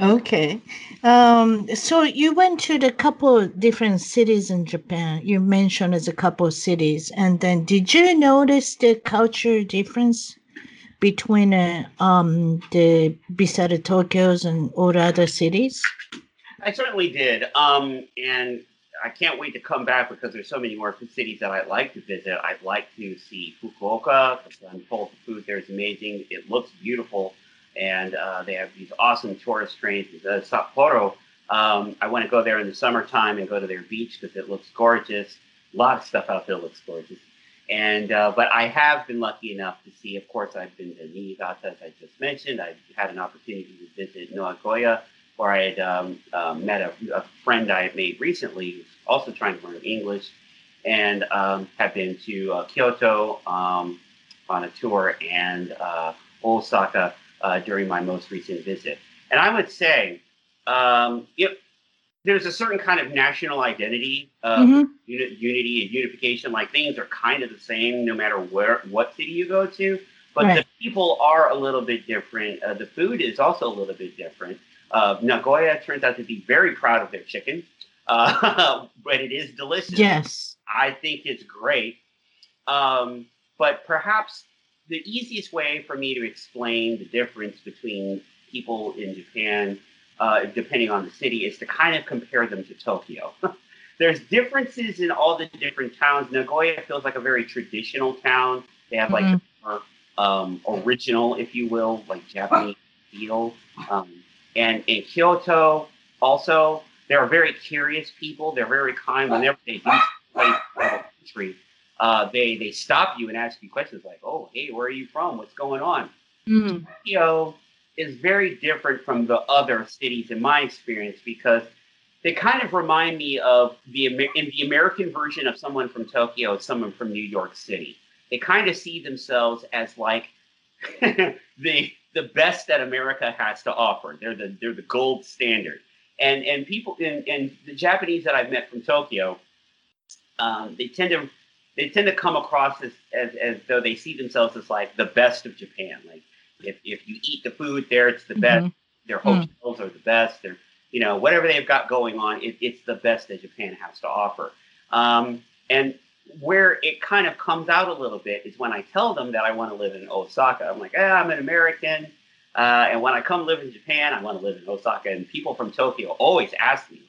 Okay. Um, so you went to the couple different cities in Japan. You mentioned as a couple cities, and then did you notice the culture difference between uh, um, the beside Tokyo's and all other cities? I certainly did. Um, and I can't wait to come back because there's so many more cities that I'd like to visit. I'd like to see Fukuoka I'm told the food there is amazing. It looks beautiful, and uh, they have these awesome tourist trains. Uh, Sapporo, um, I want to go there in the summertime and go to their beach because it looks gorgeous. A lot of stuff out there looks gorgeous. And uh, but I have been lucky enough to see. Of course, I've been to Niigata, as I just mentioned. I've had an opportunity to visit Nagoya where I had um, uh, met a, a, friend I had made recently who's also trying to learn English, and um, have been to uh, Kyoto um, on a tour and uh, Osaka uh, during my most recent visit. And I would say, um, you know, there's a certain kind of national identity, mm-hmm. uni- unity and unification. Like things are kind of the same no matter where what city you go to, but right. the people are a little bit different. Uh, the food is also a little bit different. Uh, Nagoya turns out to be very proud of their chicken, (laughs) uh, but it is delicious. Yes. I think it's great. Um, but perhaps the easiest way for me to explain the difference between people in Japan, uh, depending on the city, is to kind of compare them to Tokyo. (laughs) There's differences in all the different towns. Nagoya feels like a very traditional town. They have like mm-hmm. more um, original, if you will, like Japanese feel. Um, and in Kyoto, also, they are very curious people. They're very kind. Whenever they do country, uh, they they stop you and ask you questions like, "Oh, hey, where are you from? What's going on?" Mm. Tokyo is very different from the other cities in my experience because they kind of remind me of the in the American version of someone from Tokyo, someone from New York City. They kind of see themselves as like (laughs) the the best that America has to offer. They're the they're the gold standard. And and people and, and the Japanese that I've met from Tokyo, um, they tend to they tend to come across as, as as though they see themselves as like the best of Japan. Like if if you eat the food there, it's the best. Mm-hmm. Their hotels are the best. They're you know whatever they've got going on, it, it's the best that Japan has to offer. Um, and where it kind of comes out a little bit is when I tell them that I want to live in Osaka. I'm like, eh, I'm an American. Uh, and when I come live in Japan, I want to live in Osaka. And people from Tokyo always ask me,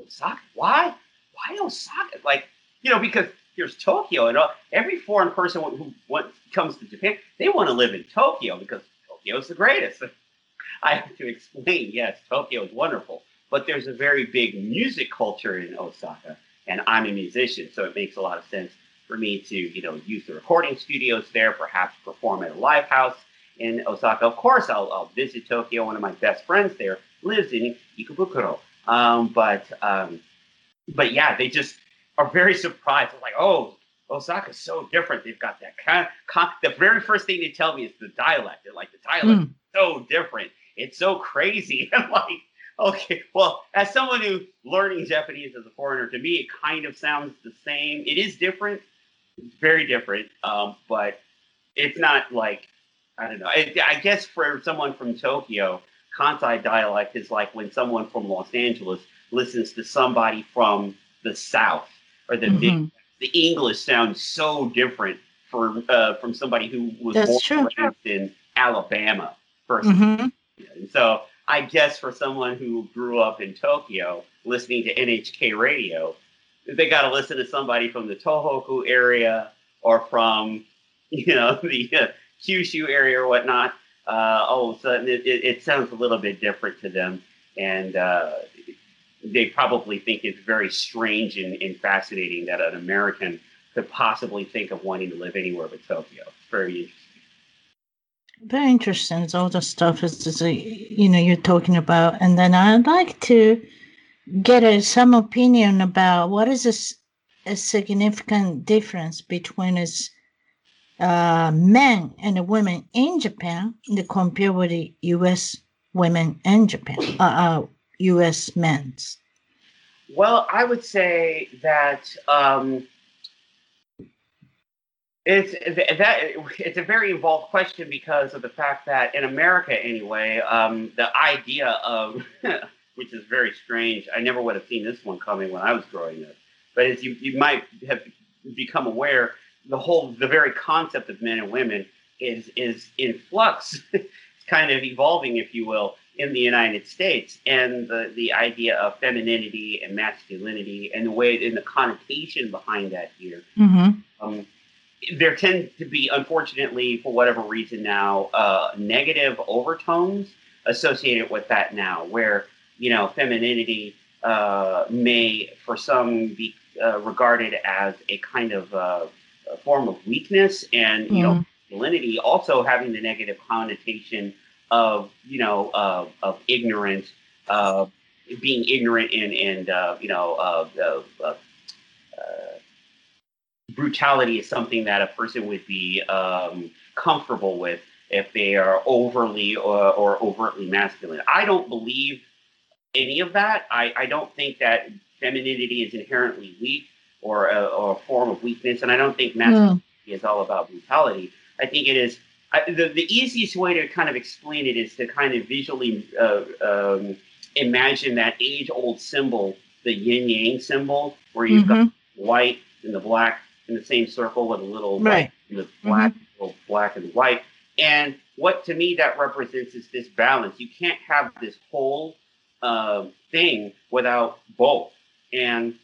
Osaka? Why? Why Osaka? Like, you know, because here's Tokyo, and all, every foreign person who, who comes to Japan, they want to live in Tokyo because Tokyo is the greatest. (laughs) I have to explain, yes, Tokyo is wonderful, but there's a very big music culture in Osaka and I'm a musician, so it makes a lot of sense for me to, you know, use the recording studios there, perhaps perform at a live house in Osaka. Of course, I'll, I'll visit Tokyo. One of my best friends there lives in Ikebukuro. Um, but um, but yeah, they just are very surprised. They're like, oh, Osaka's so different. They've got that kind of, the very first thing they tell me is the dialect. They're like, the dialect mm. is so different. It's so crazy. (laughs) I'm like, Okay, well, as someone who learning Japanese as a foreigner, to me it kind of sounds the same. It is different, it's very different, um, but it's not like I don't know. I, I, guess for someone from Tokyo, Kansai dialect is like when someone from Los Angeles listens to somebody from the South or the mm-hmm. the English sounds so different for uh, from somebody who was That's born in Alabama. 1st mm-hmm. and so I guess for someone who grew up in Tokyo listening to NHK radio, they got to listen to somebody from the Tohoku area or from, (laughs) you know, the uh, Kyushu area or whatnot. Uh, all of a sudden, it, it, it, sounds a little bit different to them. And uh, they probably think it's very strange and, and, fascinating that an American could possibly think of wanting to live anywhere but Tokyo. It's very interesting very interesting. All the stuff is, is you know you're talking about, and then I'd like to get a, some opinion about what is this, a significant difference between is uh, men and women in Japan, the compare with the U.S. women in Japan, uh, uh, U.S. men's. Well, I would say that um, It's that it's a very involved question because of the fact that in America, anyway, um, the idea of (laughs) which is very strange. I never would have seen this one coming when I was growing up. But as you, you might have become aware, the whole the very concept of men and women is is in flux. it's (laughs) kind of evolving, if you will, in the United States, and the the idea of femininity and masculinity and the way in the connotation behind that here. Mm-hmm. Um, there tend to be, unfortunately, for whatever reason now, uh, negative overtones associated with that now, where you know femininity uh, may, for some, be uh, regarded as a kind of uh, a form of weakness, and you know, masculinity also having the negative connotation of you know of ignorance, being ignorant and and uh, you know uh, brutality is something that a person would be um, comfortable with if they are overly or, or, overtly masculine. I don't believe any of that. I, I don't think that femininity is inherently weak or a, or a form of weakness, and I don't think masculinity mm. is all about brutality. I think it is. I, the, the easiest way to kind of explain it is to kind of visually uh, um, imagine that age old symbol, the yin yang symbol, where you've mm-hmm. got white and the black in the same circle with a little right. the black, mm-hmm. little black and white. And what to me that represents is this balance. You can't have this whole uh, thing without both. And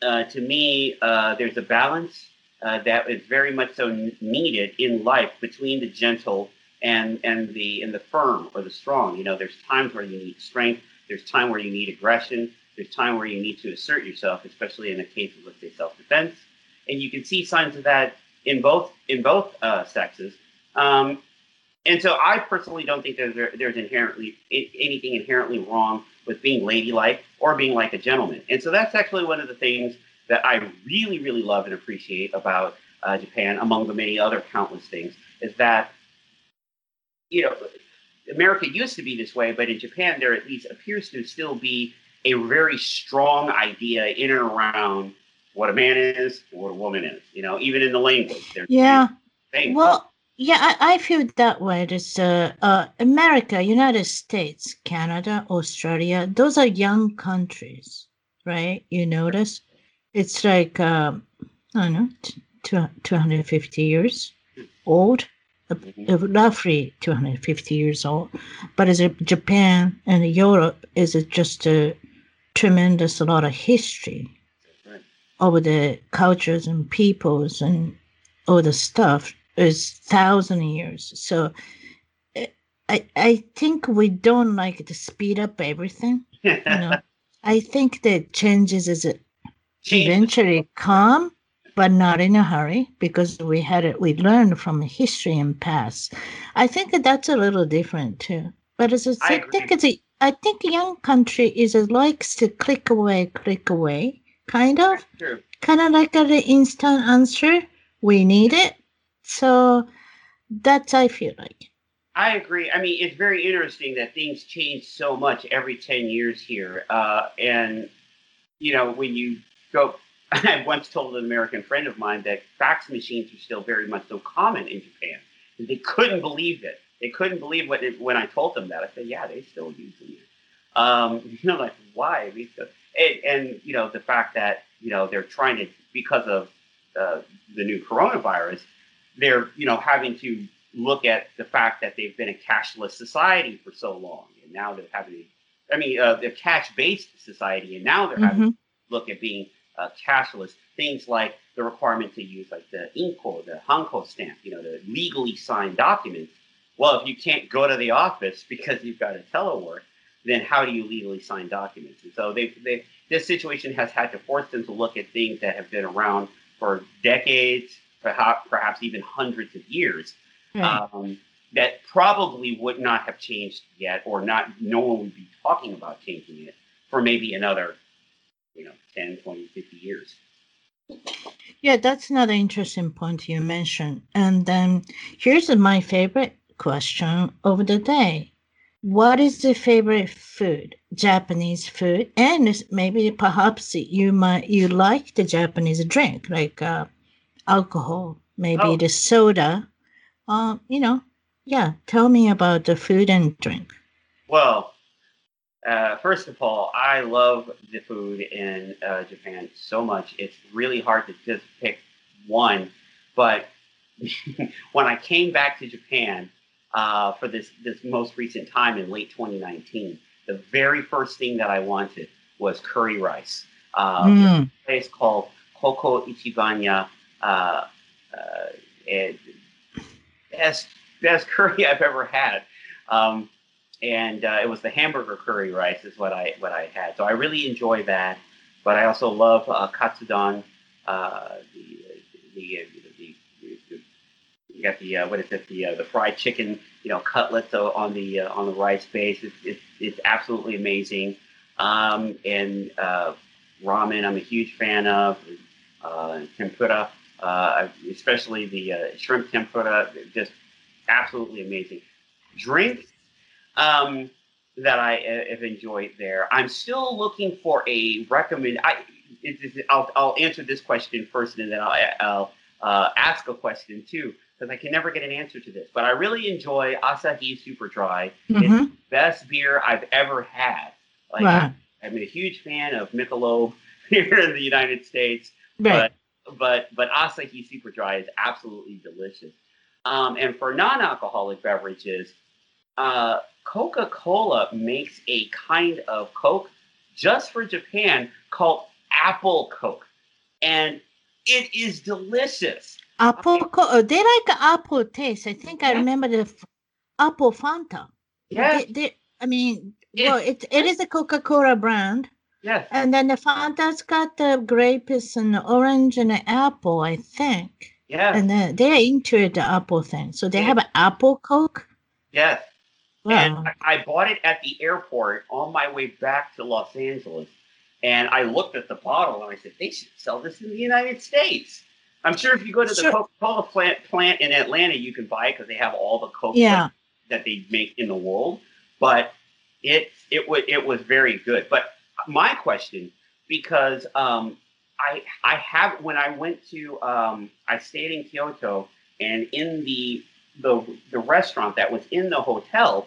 uh, to me, uh, there's a balance uh, that is very much so needed in life between the gentle and and the and the firm or the strong. You know, there's times where you need strength. There's time where you need aggression. There's time where you need to assert yourself, especially in a case of let's say self-defense and you can see signs of that in both in both uh, sexes. Um, and so, I personally don't think there's there's inherently anything inherently wrong with being ladylike or being like a gentleman. And so, that's actually one of the things that I really, really love and appreciate about uh, Japan, among the many other countless things, is that you know America used to be this way, but in Japan, there at least appears to still be a very strong idea in and around what a man is what a woman is. You know, even in the language. Yeah. Well, yeah, I, I feel that way. There's uh, uh, America, United States, Canada, Australia. Those are young countries, right? You notice it's like um, I don't know, two, 250 years old, mm-hmm. roughly 250 years old. But as Japan and Europe is just a tremendous a lot of history over the cultures and peoples and all the stuff is thousand years. So I I think we don't like to speed up everything. you know, (laughs) I think that changes is eventually come, but not in a hurry because we had it. We learned from history and past. I think that's a little different too. But as a, I, I think it's a I think young country is a, likes to click away, click away kind of. Kind of like an instant answer. We need it. So that's I feel like. I agree. I mean, it's very interesting that things change so much every 10 years here. Uh, and, you know, when you go, (laughs) I once told an American friend of mine that fax machines are still very much so common in Japan. And they couldn't believe it. They couldn't believe what it, when I told them that. I said, yeah, they still use them. Um, (laughs) you know, like, why? And, and, you know, the fact that you know they're trying to because of uh, the new coronavirus, they're you know having to look at the fact that they've been a cashless society for so long, and now they're having, I mean, uh, they're cash-based society, and now they're mm-hmm. having to look at being uh, cashless. Things like the requirement to use like the inkan, the hanko stamp, you know, the legally signed documents. Well, if you can't go to the office because you've got a telework, then how do you legally sign documents? And so they, they this situation has had to force them to look at things that have been around for decades, perhaps, perhaps even hundreds of years, um, that probably would not have changed yet, or not. No one would be talking about changing it for maybe another, you know, 10, 20, 50 years. Yeah, that's another interesting point you mentioned. And then here's my favorite question of the day what is the favorite food? Japanese food, and maybe perhaps you might you like the Japanese drink like uh, alcohol maybe Oh. the soda. Um, you know, yeah. Tell me about the food and drink. Well, uh, first of all, I love the food in uh, Japan so much. It's really hard to just pick one. But (laughs) when I came back to Japan uh, for this this most recent time in late 2019, the very first thing that I wanted was curry rice. Uh, Mm, place called CoCo Ichibanya. Uh, uh, best best (laughs) curry I've ever had. Um, and uh, it was the hamburger curry rice is what I what I had. So I really enjoy that. But I also love uh, katsudon. Uh, the, the, the, the, you got the uh, what is it the uh, the fried chicken you know cutlets on the uh, on the rice base. It's, it's, it's absolutely amazing. Um, and ramen I'm a huge fan of. Tempura, especially the shrimp tempura, just absolutely amazing. Drinks um, that I uh, have enjoyed there. I'm still looking for a recommend. I it, it, I'll, I'll answer this question first, and then I'll, I'll uh, ask a question too, because I can never get an answer to this. But I really enjoy Asahi Super Dry. It's mhm, the best beer I've ever had. Like Right. I'm a huge fan of Michelob (laughs) here in the United States, Right. but but but Asahi Super Dry is absolutely delicious. Um, and for non-alcoholic beverages, uh, Coca-Cola makes a kind of Coke just for Japan called Apple Coke, and it is delicious. Apple. Co- oh, they like apple taste. I think I remember the f- apple Fanta. They, they, I mean, It- well, it, it is a Coca Cola brand. yes, And then the Fanta's got the grapes and the orange and the apple, I think. yes, And then they're into the apple thing. So they Yeah. have an apple Coke. yes. And I, I bought it at the airport on my way back to Los Angeles. And I looked at the bottle and I said, they should sell this in the United States. I'm sure if you go to the Sure. Coca-Cola plant, plant in Atlanta, you can buy it because they have all the Coke Yeah. that they make in the world. But it it was it was very good. But my question, because um, I I have when I went to um, I stayed in Kyoto and in the the the restaurant that was in the hotel,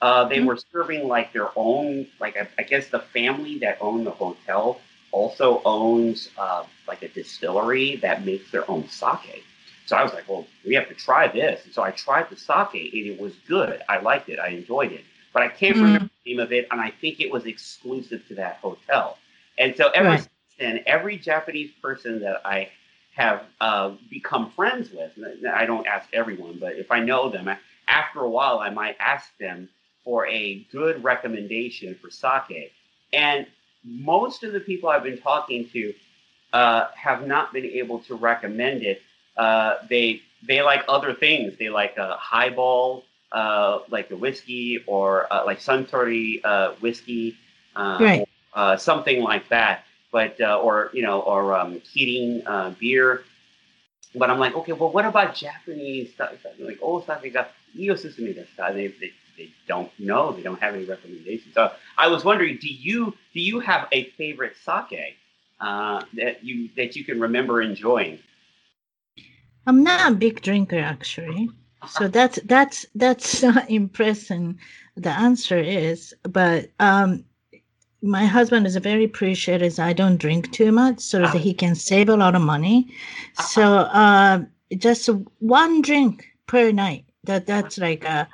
uh, they Mhm. were serving like their own like I, I guess the family that owned the hotel also owns uh, like a distillery that makes their own sake. So I was like, well, we have to try this. And so I tried the sake and it was good. I liked it. I enjoyed it. But I can't Mm. remember the name of it. And I think it was exclusive to that hotel. And so ever Right. since then, every Japanese person that I have uh, become friends with, I don't ask everyone, but if I know them, after a while, I might ask them for a good recommendation for sake. And most of the people I've been talking to uh, have not been able to recommend it. Uh, they they like other things. They like a highball, uh, like the whiskey, or uh, like Suntory uh, whiskey, uh, Right. or, uh, something like that. But uh, or you know, or um, Kirin uh, beer. But I'm like, okay, well, what about Japanese stuff? Like, oh, sake ga ii osusume desu? They, they they don't know. They don't have any recommendations. So I was wondering, do you do you have a favorite sake uh, that you that you can remember enjoying? I'm not a big drinker actually. So that's that's that's not (laughs) impressing the answer is, but um my husband is a very appreciative I don't drink too much so that Ah. he can save a lot of money. So uh just one drink per night. That that's like uh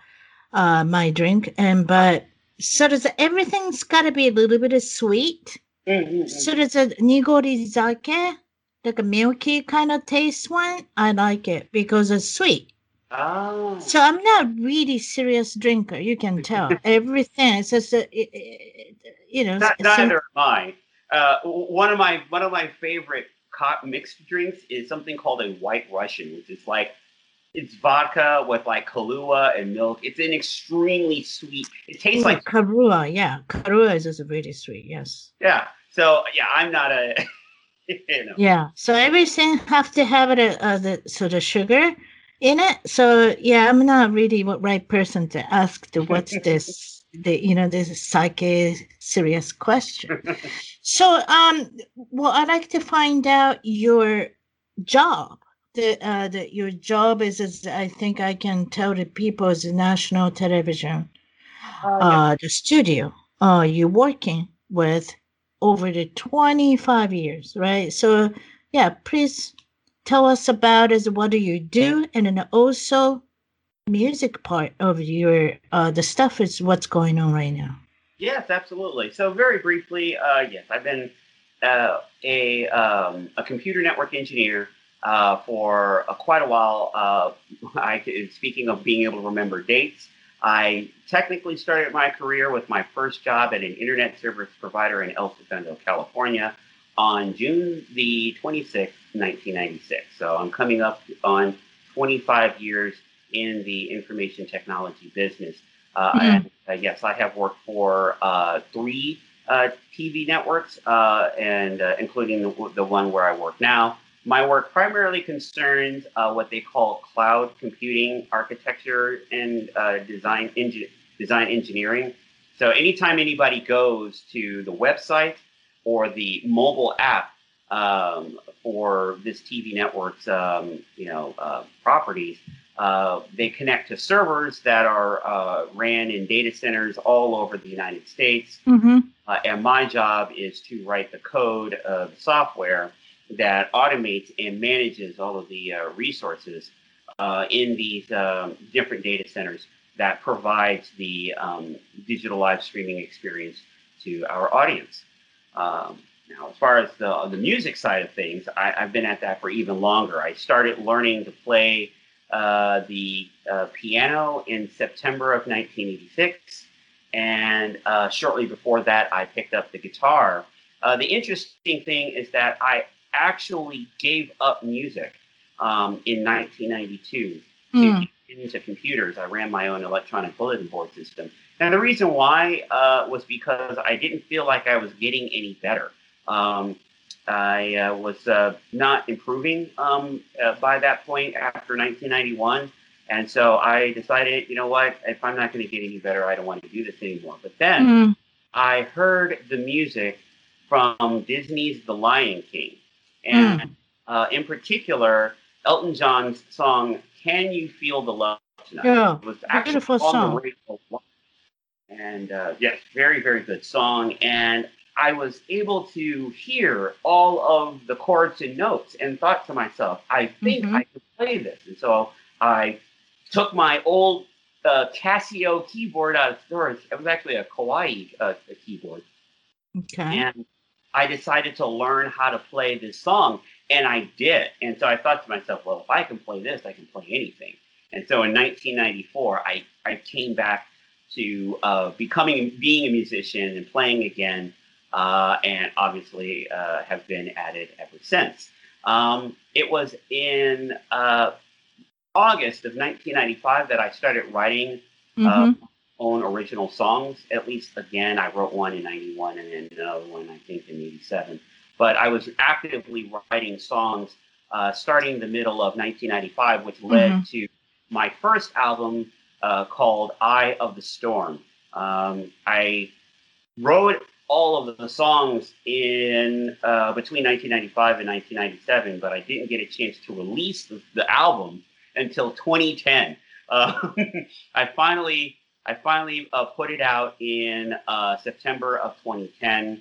uh my drink. And but so does everything's gotta be a little bit of sweet. Mm-hmm. So there's a nigori sake, like a milky kind of taste one. I like it because it's sweet. Oh, So I'm not really serious drinker. You can tell (laughs) everything. It's just a, it- it- you know. Not, some- neither am I. Uh, one of my one of my favorite mixed drinks is something called a White Russian, which is like it's vodka with like Kahlua and milk. It's an extremely sweet. It tastes Oh, like Karua, yeah. Karua is just really sweet, yes. yeah. So yeah, I'm not a. (laughs) you know. Yeah. So everything have to have it, uh, the sort of sugar in it. So yeah, I'm not really the right person to ask to (laughs) what's this, the you know, this sake serious question. so um, well, I'd like to find out your job the, uh, the your job is, is I think I can tell the people is national television, Uh, yeah. uh, the studio. Uh, you're working with over the 25 years, right? So yeah, please tell us about is what do you do, and then also music part of your uh, the stuff is what's going on right now. Yes, absolutely. So very briefly, uh, yes, I've been uh, a um, a computer network engineer uh, for uh, quite a while. Uh, (laughs) I speaking of being able to remember dates, I technically started my career with my first job at an internet service provider in El Segundo, California, on June the 26th, 1996. So I'm coming up on 25 years in the information technology business. Uh, Mhm. and uh, yes, I have worked for uh, three uh, TV networks, uh, and uh, including the, the one where I work now. My work primarily concerns uh, what they call cloud computing architecture and uh, design engi- design engineering. So anytime anybody goes to the website or the mobile app um, for this TV network's um, you know uh, properties, uh, they connect to servers that are uh, ran in data centers all over the United States. Mm-hmm. Uh, and my job is to write the code of the software that automates and manages all of the uh, resources uh, in these um, different data centers that provides the um, digital live streaming experience to our audience. Um, now, as far as the, the music side of things, I, I've been at that for even longer. I started learning to play uh, the uh, piano in September of 1986. And uh, shortly before that, I picked up the guitar. Uh, the interesting thing is that I actually gave up music um, in 1992 to Mm. get into computers. I ran my own electronic bulletin board system. And the reason why uh, was because I didn't feel like I was getting any better. Um, I uh, was uh, not improving um, uh, by that point after 1991. And so I decided, you know what, if I'm not going to get any better, I don't want to do this anymore. But then Mm. I heard the music from Disney's The Lion King. And uh, in particular, Elton John's song, Can You Feel the Love Tonight? Yeah, It was actually beautiful on song. And uh, yes, very, very good song. And I was able to hear all of the chords and notes and thought to myself, I think Mhm. I can play this. And so I took my old uh, Casio keyboard out of storage. It was actually a Kawai uh, keyboard. Okay. And I decided to learn how to play this song, and I did. And so I thought to myself, well, if I can play this, I can play anything. And so in 1994, I, I came back to uh, becoming being a musician and playing again, uh, and obviously uh, have been at it ever since. Um, it was in uh, August of 1995 that I started writing Mhm. own original songs. At least again, I wrote one in '91 and then another one I think in '87. But I was actively writing songs uh, starting the middle of 1995, which led to my first album uh, called "Eye of the Storm." Um, I wrote all of the songs in uh, between 1995 and 1997, but I didn't get a chance to release the, the album until 2010. Uh, (laughs) I finally I finally uh, put it out in uh, September of 2010,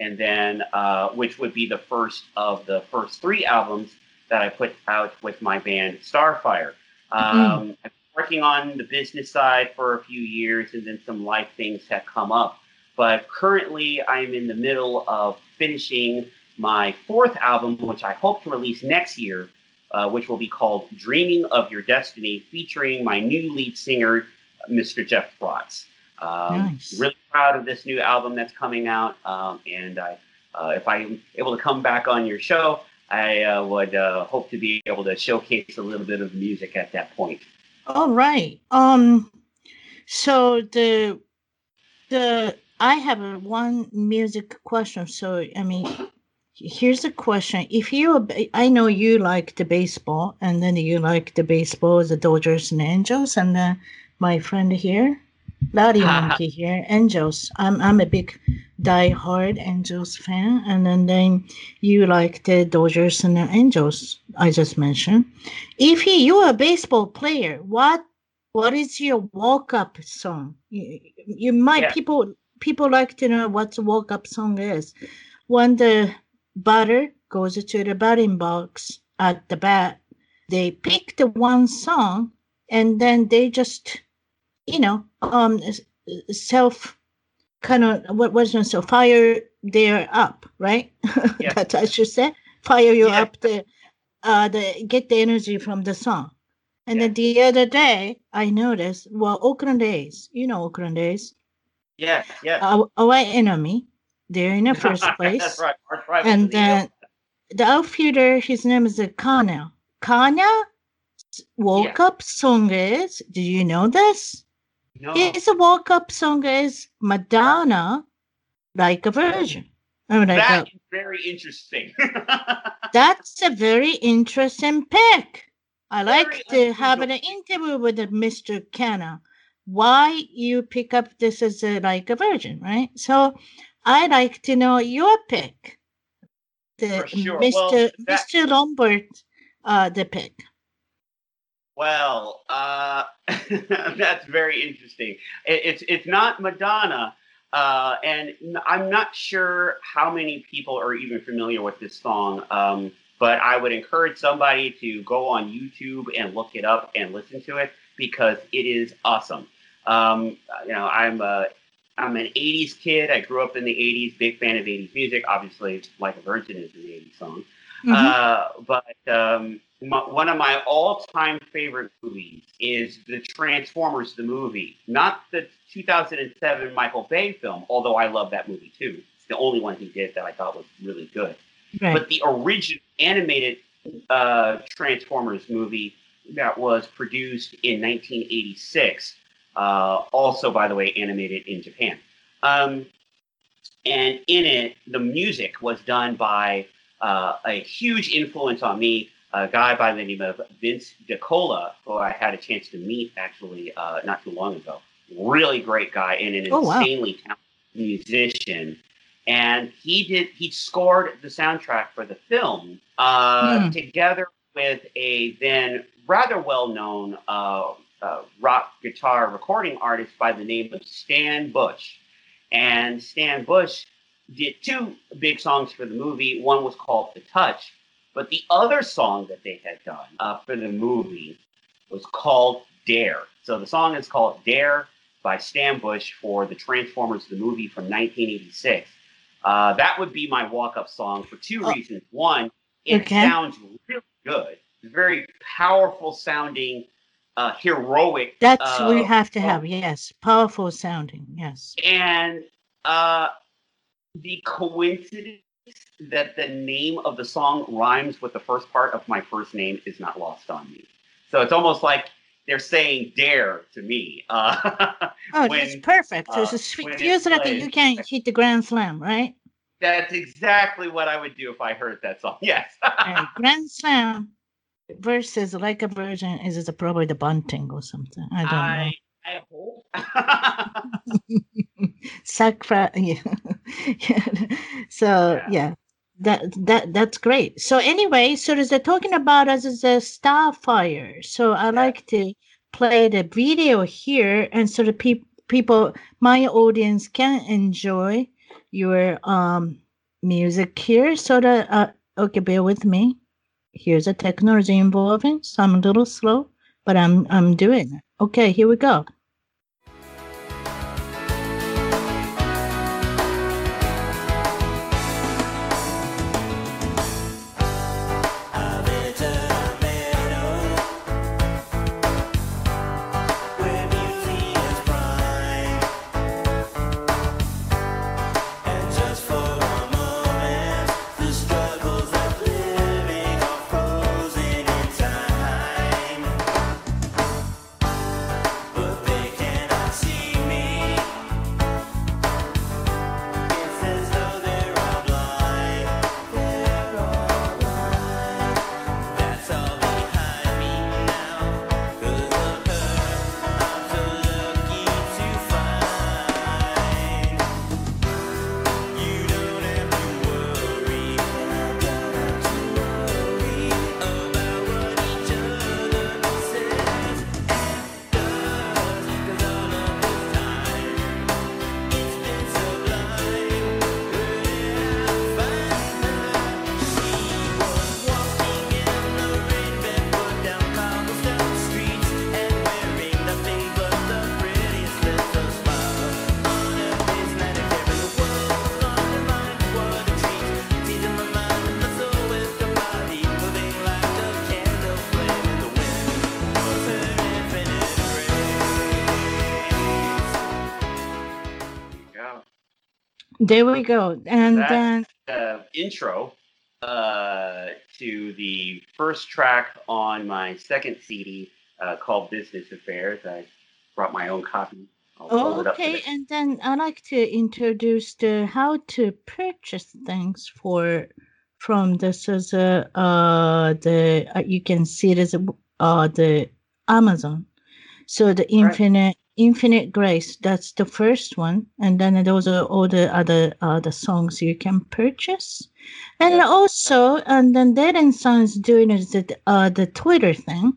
and then uh, which would be the first of the first three albums that I put out with my band Starfire. Um, I've been working on the business side for a few years, and then some life things have come up. But currently, I'm in the middle of finishing my fourth album, which I hope to release next year, uh, which will be called Dreaming of Your Destiny, featuring my new lead singer, Mr. Jeff Frotz. Um, Nice. Really proud of this new album that's coming out. Um, and I, uh, if I'm able to come back on your show, I uh, would uh, hope to be able to showcase a little bit of music at that point. All right. Um. So the the I have a one music question. So I mean, here's a question: If you, I know you like the baseball, and then you like the baseball, the Dodgers and Angels, and then my friend here, Larry Monkey here, Angels. I'm I'm a big die-hard Angels fan, and then, then you like the Dodgers and the Angels. I just mentioned. If he, you're a baseball player, what what is your walk-up song? You, you might Yeah. people people like to know what the walk-up song is. When the batter goes to the batting box at the bat, they pick the one song and then they just you know um self kind of what was it so fire their up right (laughs) Yeah. that i should say fire you Yeah. up the uh the get the energy from the song and then the other day i noticed well oakland a's you know oakland a's Yeah, yes. our, our enemy they're in the first (laughs) place That's right. And to the then the outfielder, his name is Canha. Canha woke up song is, do you know this? No. a walk-up song is Madonna, like a virgin. Like, that uh, is very interesting. (laughs) that's a very interesting pick. I like Very to have an interview with Mr. Canha. Why you pick up this as a, like a virgin, right? So I like to know your pick. The For sure. Mr. Well, that- Mr. Lombard, uh, the pick. Well, uh, (laughs) that's very interesting. It, it's it's not Madonna, uh, and I'm not sure how many people are even familiar with this song. Um, but I would encourage somebody to go on YouTube and look it up and listen to it because it is awesome. Um, you know, I'm a I'm an '80s kid. I grew up in the '80s. Big fan of '80s music. Obviously, "Like a Virgin" is an '80s song. Mhm. Uh, but um, my, one of my all-time favorite movies is the Transformers the movie, not the 2007 Michael Bay film. Although I love that movie too. It's the only one he did that I thought was really good. right. But the original animated uh, Transformers movie that was produced in 1986, uh, also by the way animated in Japan. Um, and in it, the music was done by uh, a huge influence on me, a guy by the name of Vince DiCola, who I had a chance to meet actually uh, not too long ago. Really great guy and an Oh, wow. insanely talented musician. And he did he scored the soundtrack for the film uh, Hmm. together with a then rather well known uh, uh, rock guitar recording artist by the name of Stan Bush. And Stan Bush did two big songs for the movie. One was called The Touch, but the other song that they had done uh, for the movie was called Dare. So the song is called Dare by Stan Bush for the Transformers the movie from 1986. Uh, that would be my walk-up song for two Oh. reasons. One, it Okay. sounds really good. Very powerful sounding, uh, heroic. That's uh, we have to oh. have. Yes, powerful sounding. Yes. and uh, the coincidence that the name of the song rhymes with the first part of my first name is not lost on me. So it's almost like they're saying "dare" to me. Uh, (laughs) Oh, when, that's perfect. So uh, it's sweet. when it Feels like plays. you can't hit the grand slam, right? that's exactly what I would do if I heard that song. (laughs) Yes. Right. Grand slam versus like a virgin is it probably the bunting or something? I don't know. I, I hope. (laughs) Sacra, (laughs) yeah. so Yeah. yeah. That that that's great. So anyway, so as they're talking about us as a Starfire. So I like to play the video here, and so the peop people, my audience, can enjoy your um music here. So that uh, okay, bear with me. Here's a technology involving, so I'm a little slow, but I'm I'm doing it. Okay, here we go. There we go. And then the intro uh, to the first track on my second CD uh, called Business Affairs. I brought my own copy. I'll hold okay, and then I like to introduce the how to purchase things for from this is a uh the uh, you can see it as a uh the Amazon. So the infinite infinite grace that's the first one, and then those are all the other uh the songs you can purchase, and Yeah. also and then Darren and Son's doing is the uh the Twitter thing.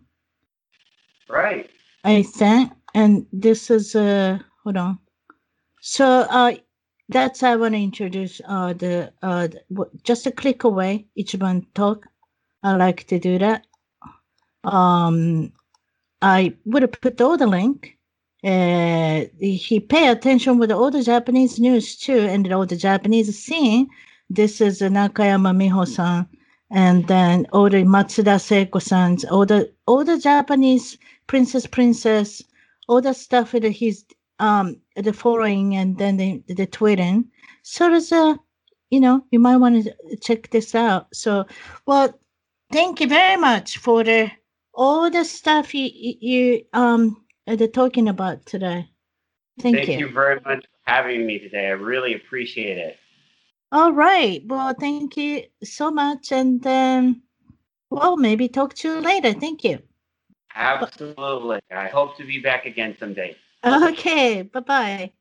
Right. I think, and this is uh hold on. So uh that's I want to introduce uh the uh the- w- just a click away Ichiban talk. I like to do that. Um, I would have put all the link. Uh, he pay attention with all the Japanese news too, and all the Japanese scene. This is Nakayama Miho-san, and then all the Matsuda Seiko-san's, all the all the Japanese princess, princess, all the stuff that he's um the following, and then the the tweeting. So there's a, you know, you might want to check this out. So, well, thank you very much for the all the stuff you you you, um Uh, are talking about today. Thank, you. Thank you very much for having me today. I really appreciate it. All right. Well, thank you so much, and then well, maybe talk to you later. Thank you. Absolutely. I hope to be back again someday. (laughs) Okay. Bye bye.